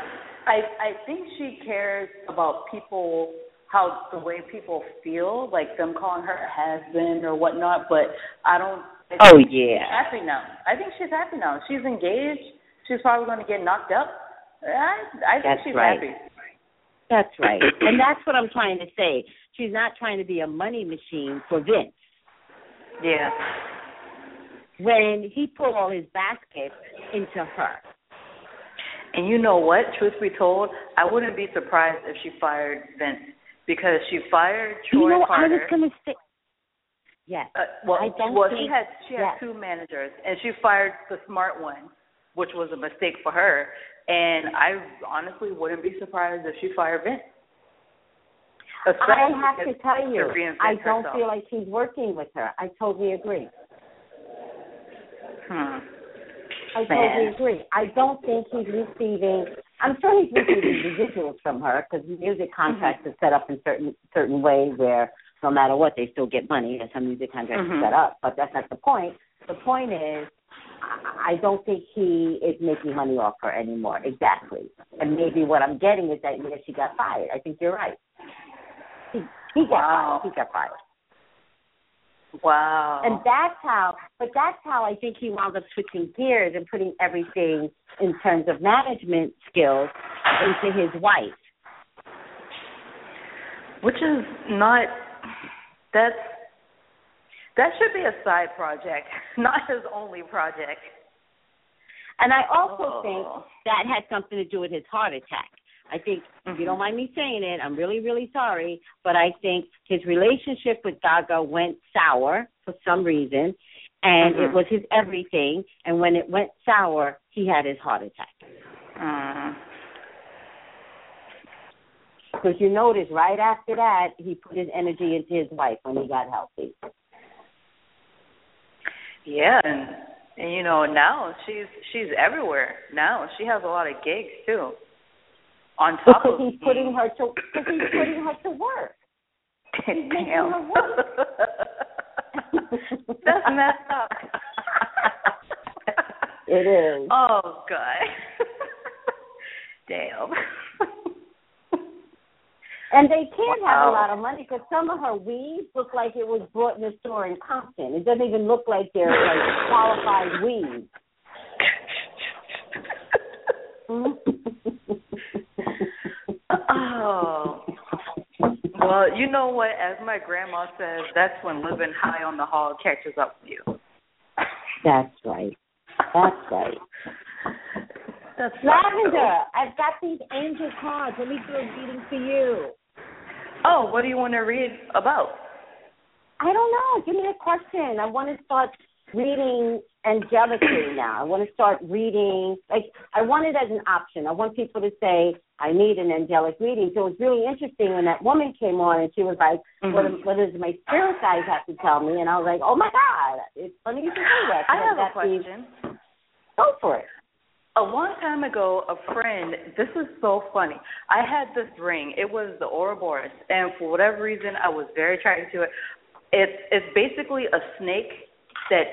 I I think she cares about people how the way people feel, like them calling her a has been or whatnot, but I don't I Oh, think yeah. She's happy now. I think she's happy now. She's engaged. She's probably gonna get knocked up. I I think That's she's right. happy. That's right. and that's what I'm trying to say. She's not trying to be a money machine for Vince. Yeah. When he put all his baskets into her. And you know what? Truth be told, I wouldn't be surprised if she fired Vince because she fired Troy you know, I was gonna say Yes. Uh, well, I don't well, she had she had yes. two managers, and she fired the smart one, which was a mistake for her. And I honestly wouldn't be surprised if she fired Vince. I Especially have to tell you, I don't herself. feel like he's working with her. I totally agree. Hmm. I totally agree. I don't think he's receiving. I'm sure he's receiving residuals from her because music contracts are set up in certain certain way where no matter what they still get money. That's how music contracts Mhm. are set up. But that's not the point. The point is, I don't think he is making money off her anymore. Exactly. And maybe what I'm getting is that yeah, she got fired. I think you're right. He, he got Wow. fired. He got fired. Wow. And that's how, but that's how I think he wound up switching gears and putting everything in terms of management skills into his wife. Which is not, that's, that should be a side project, not his only project. And I also Oh. think that had something to do with his heart attack. I think, if you don't mind me saying it, I'm really, really sorry, but I think his relationship with Gaga went sour for some reason, and Mhm. it was his everything. And when it went sour, he had his heart attack. Mm. Because you notice right after that, he put his energy into his wife when he got healthy. Yeah, and, and you know now she's she's everywhere. Now she has a lot of gigs too. On top of he's putting her to, because he's putting her to work. making Damn. her work. That's messed up. It is. Oh god. Damn. And they can't have a lot of money because some of her weaves look like it was brought in a store in Compton. It doesn't even look like they're like qualified weaves. Oh. Well, you know what? As my grandma says, that's when living high on the hog catches up with you. That's right. That's right. That's Lavender, I've got these angel cards. Let me do a reading for you. Oh, what do you want to read about? I don't know. Give me a question. I want to start reading angelically now. I want to start reading like I want it as an option. I want people to say I need an angelic reading. So it was really interesting when that woman came on and she was like, "What, Mhm. what does my spirit guides have to tell me?" And I was like, "Oh my God, it's funny you should say that." I have a I've got these- question. Go for it. A long time ago, a friend, this is so funny. I had this ring. It was the Ouroboros, and for whatever reason, I was very attracted to it. It's it's basically a snake that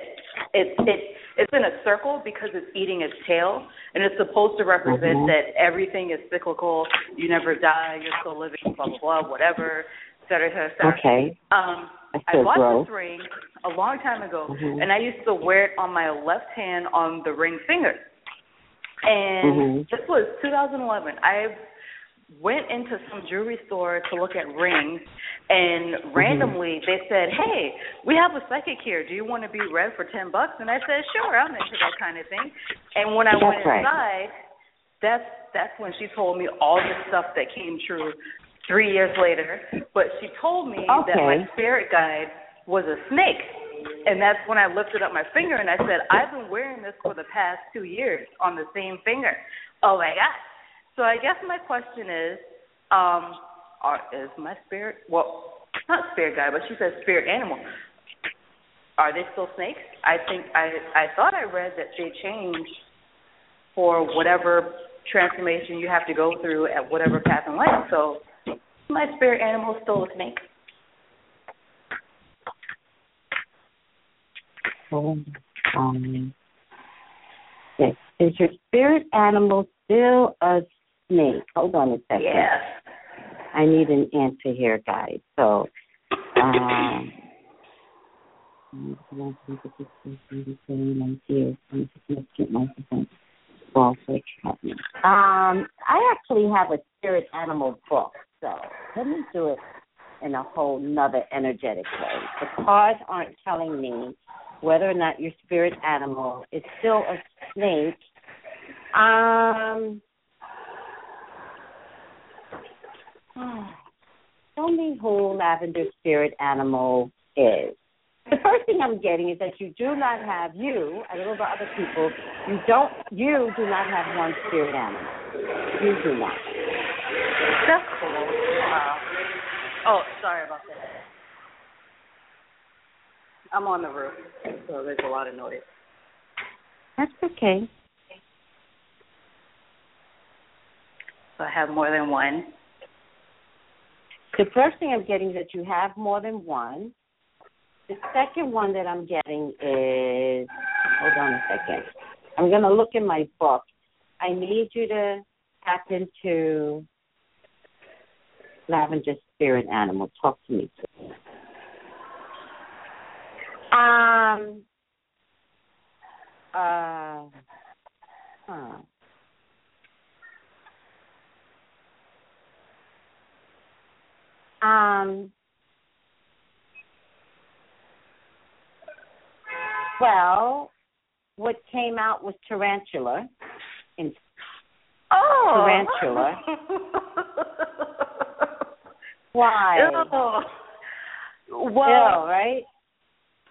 it it it's in a circle because it's eating its tail, and it's supposed to represent Mhm. that everything is cyclical. You never die. You're still living. Blah blah blah. Whatever. Et cetera, et cetera, et. Okay. Um, I I bought grow. this ring a long time ago, Mhm. and I used to wear it on my left hand on the ring finger. And Mhm. this was 2011. I went into some jewelry store to look at rings, and Mm-hmm. randomly they said, "Hey, we have a psychic here. Do you want to be read for ten bucks?" And I said, "Sure, I'm into that kind of thing." And when I That's went right. inside, that's that's when she told me all the stuff that came true three years later. But she told me that my spirit guide was a snake. And that's when I lifted up my finger and I said, I've been wearing this for the past two years on the same finger. Oh my gosh. So I guess my question is, um, are, is my spirit, well, not spirit guide, but she says spirit animal. Are they still snakes? I think I I thought I read that they change for whatever transformation you have to go through at whatever path in life. So my spirit animal still a snake. Um. Is your spirit animal still a snake? Hold on a second. Yes. I need an answer here, guys. So, um, um, I actually have a spirit animal book, so let me do it in a whole nother energetic way. The cards aren't telling me whether or not your spirit animal is still a snake. Um, Ah. Tell me who Lavender Spirit Animal is. The first thing I'm getting is that you do not have you. I don't know about other people. You don't. You do not have one spirit animal. You do not. That's cool. Wow. Oh, sorry about that. I'm on the roof, so there's a lot of noise. That's okay. So I have more than one. The first thing I'm getting is that you have more than one. The second one that I'm getting is hold on a second. I'm gonna look in my book. I need you to tap into Lavender Spirit Animal. Talk to me. please. Um. Uh. Huh. Um. Well, what came out was tarantula. In Oh. Tarantula. why? Ew. Well, Ill, right?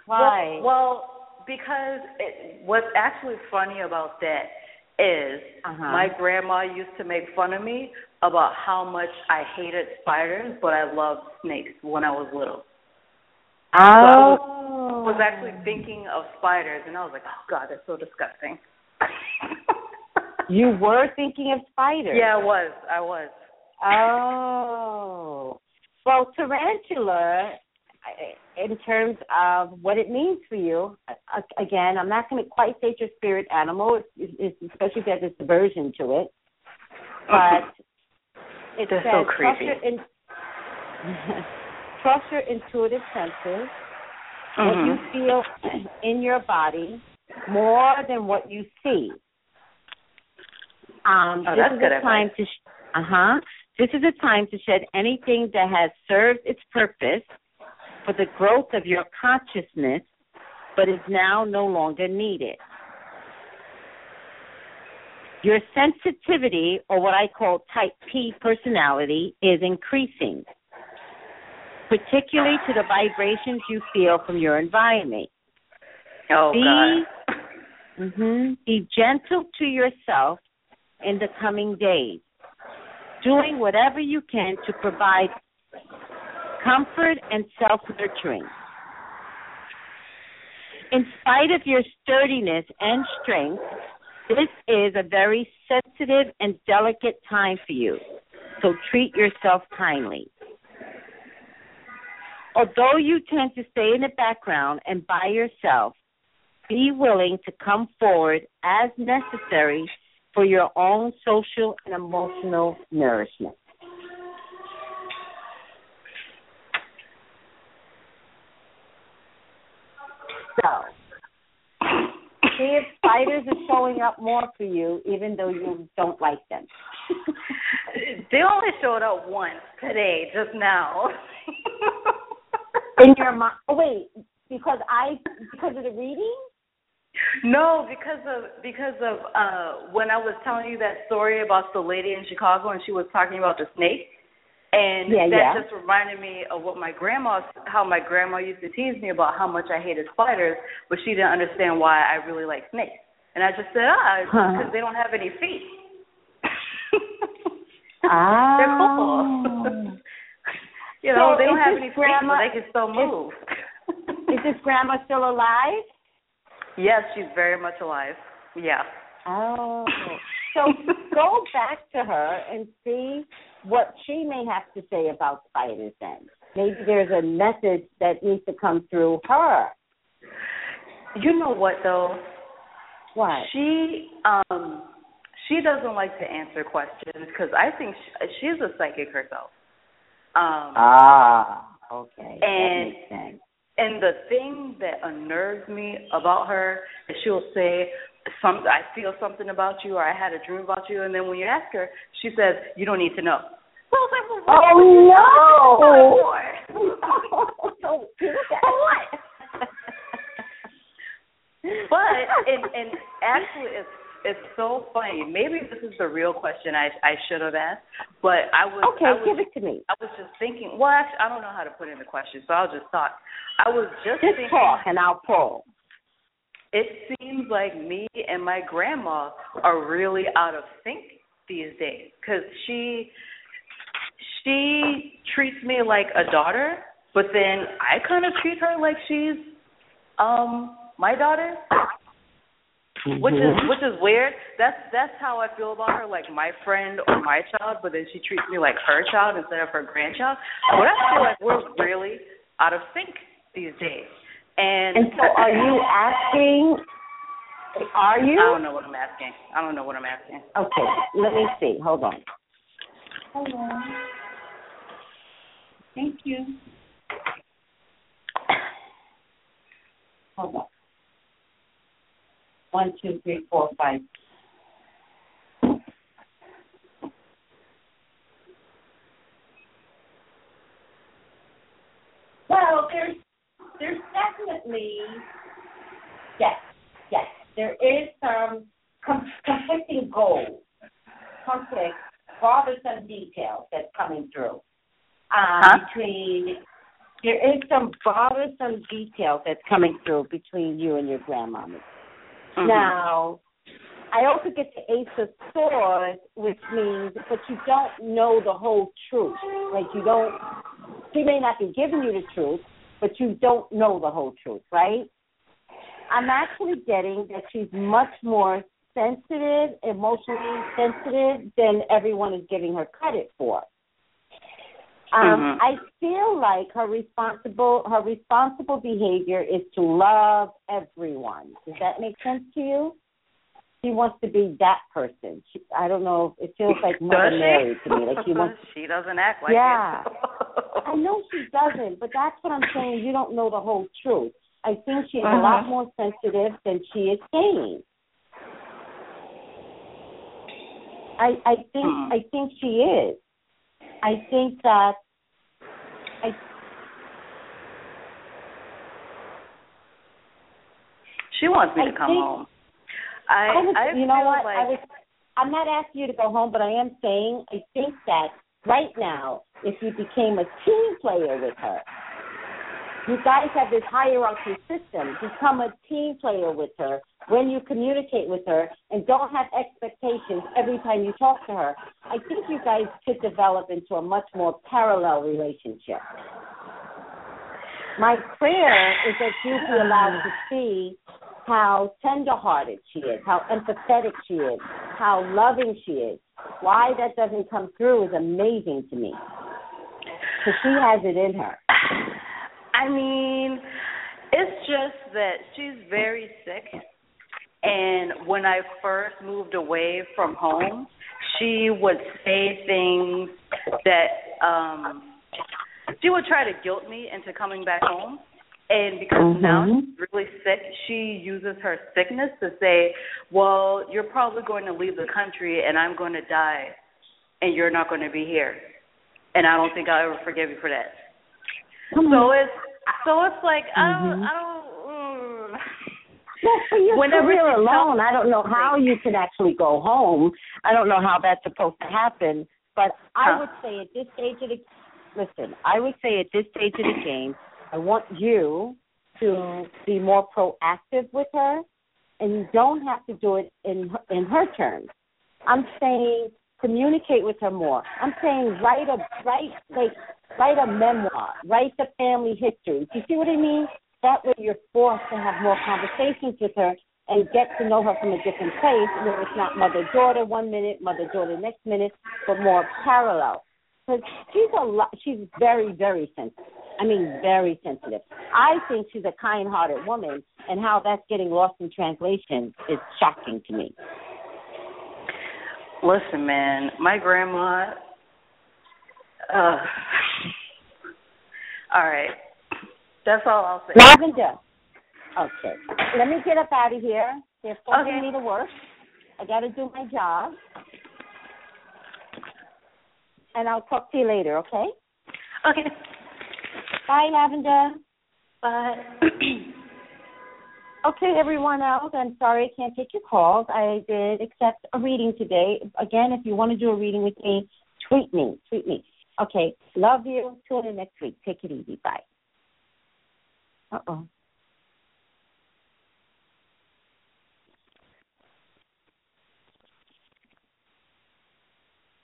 Why? Well, well because it, what's actually funny about that is Uh-huh. my grandma used to make fun of me about how much I hated spiders, but I loved snakes when I was little. oh. I was actually thinking of spiders, and I was like, oh god, that's so disgusting. You were thinking of spiders. yeah, I was. I was. Oh. Well, tarantula, in terms of what it means for you, again, I'm not going to quite say it's your spirit animal, it's, it's, especially if there's this aversion to it. But it They're says so creepy. trust your, in, trust your intuitive senses, what you Mhm. feel in your body more than what you see. Um, Oh, this that's is a time to sh- uh huh. This is a time to shed anything that has served its purpose for the growth of your consciousness, but is now no longer needed. Your sensitivity, or what I call type P personality, is increasing, particularly to the vibrations you feel from your environment. Oh Be, god. mhm, be gentle to yourself in the coming days, doing whatever you can to provide comfort and self nurturing. In spite of your sturdiness and strength, this is a very sensitive and delicate time for you, so treat yourself kindly. Although you tend to stay in the background and by yourself, be willing to come forward as necessary for your own social and emotional nourishment. So, see if spiders are showing up more for you, even though you don't like them. they only showed up once today, just now. In your mind, oh wait, because I because of the reading. No, because of because of uh when I was telling you that story about the lady in Chicago and she was talking about the snake. And Yeah, that yeah. just reminded me of what my grandma how my grandma used to tease me about how much I hated spiders, but she didn't understand why I really like snakes. And I just said, ah, Huh. because they don't have any feet. Ah. They're cool. you know, So they don't have any feet, but they can still move. Is this grandma still alive? yes, she's very much alive. Yeah. Oh. So go back to her and see what she may have to say about spiders then. Maybe there's a message that needs to come through her. You know what though? What? She um she doesn't like to answer questions because I think she, she's a psychic herself. Um Ah, okay. And- that makes sense. and the thing that unnerves me about her is she'll say some I feel something about you or I had a dream about you and then when you ask her, she says, You don't need to know. Well, I like, well, what oh, you tell? Don't do that. What? but and and actually it's it's so funny. Maybe this is the real question I I should have asked, but I was Okay, I was, give it to me. I was just thinking. Well, actually, I don't know how to put in the question, so I'll just talk. I was just, Just thinking. talk and I'll pull. It seems like me and my grandma are really out of sync these days because she she treats me like a daughter, but then I kind of treat her like she's um my daughter, which is Mhm. which is weird. That's that's how I feel about her, like my friend or my child, but then she treats me like her child instead of her grandchild. But I feel like we're really out of sync these days. And And so are you asking are you? I don't know what I'm asking. I don't know what I'm asking. Okay, let me see. Hold on. Hold on. Thank you. Hold on. One, two, three, four, five. Well, there's there's definitely yes, yes. There is some com- conflicting goals, conflict, bothersome details that's coming through. Um, Huh? Between there is some bothersome details that's coming through between you and your grandmommy. Mhm. Now, I also get the Ace of Swords, which means, but you don't know the whole truth. Like you don't. She may not be giving you the truth, but you don't know the whole truth, right? I'm actually getting that she's much more sensitive, emotionally sensitive than everyone is giving her credit for. Um, Mhm. I feel like her responsible her responsible behavior is to love everyone. Does that make sense to you? She wants to be that person. She, I don't know. It feels like Mother? Mary to me. Like she wants. she doesn't act like Yeah. I know she doesn't, but that's what I'm saying. You don't know the whole truth. I think she's a lot Mhm. more sensitive than she is saying. I I think Mhm. I think she is. I think that I She wants me I to come think- home. I, I was, you know what? Like, I was. I'm not asking you to go home, but I am saying I think that right now, if you became a team player with her, you guys have this hierarchy system. Become a team player with her when you communicate with her, and don't have expectations every time you talk to her. I think you guys could develop into a much more parallel relationship. My prayer is that you be allowed to see how tenderhearted she is, how empathetic she is, how loving she is. Why that doesn't come through is amazing to me. Because she has it in her. I mean, it's just that she's very sick. And when I first moved away from home, she would say things that um she would try to guilt me into coming back home. And because now Mhm. she's really sick, she uses her sickness to say, "Well, you're probably going to leave the country, and I'm going to die, and you're not going to be here, and I don't think I'll ever forgive you for that." Come So it's so it's like I don't Mhm. I don't. Mm. Well, for your Whenever career she alone, I don't know how you can actually go home. I don't know how that's supposed to happen. But I Huh. would say at this stage of the listen, I would say at this stage of the game, I want you to be more proactive with her, and you don't have to do it in in her terms. I'm saying communicate with her more. I'm saying write a write like write a memoir, write the family history. Do you see what I mean? That way you're forced to have more conversations with her and get to know her from a different place where it's not mother daughter one minute, mother daughter next minute, but more parallel. Because she's a lot, she's very very sensitive. I mean, very sensitive. I think she's a kind-hearted woman, and how that's getting lost in translation is shocking to me. Listen, man, my grandma. Uh, all right, that's all I'll say. Lavender. Okay. Let me get up out of here. They're forcing Okay. me to work. I got to do my job. And I'll talk to you later, okay? Okay. Bye, Lavender. Bye. Okay, everyone else, I'm sorry I can't take your calls. I did accept a reading today. Again, if you want to do a reading with me, tweet me. Tweet me. Okay. Love you. Tune in next week. Take it easy. Bye. Uh oh.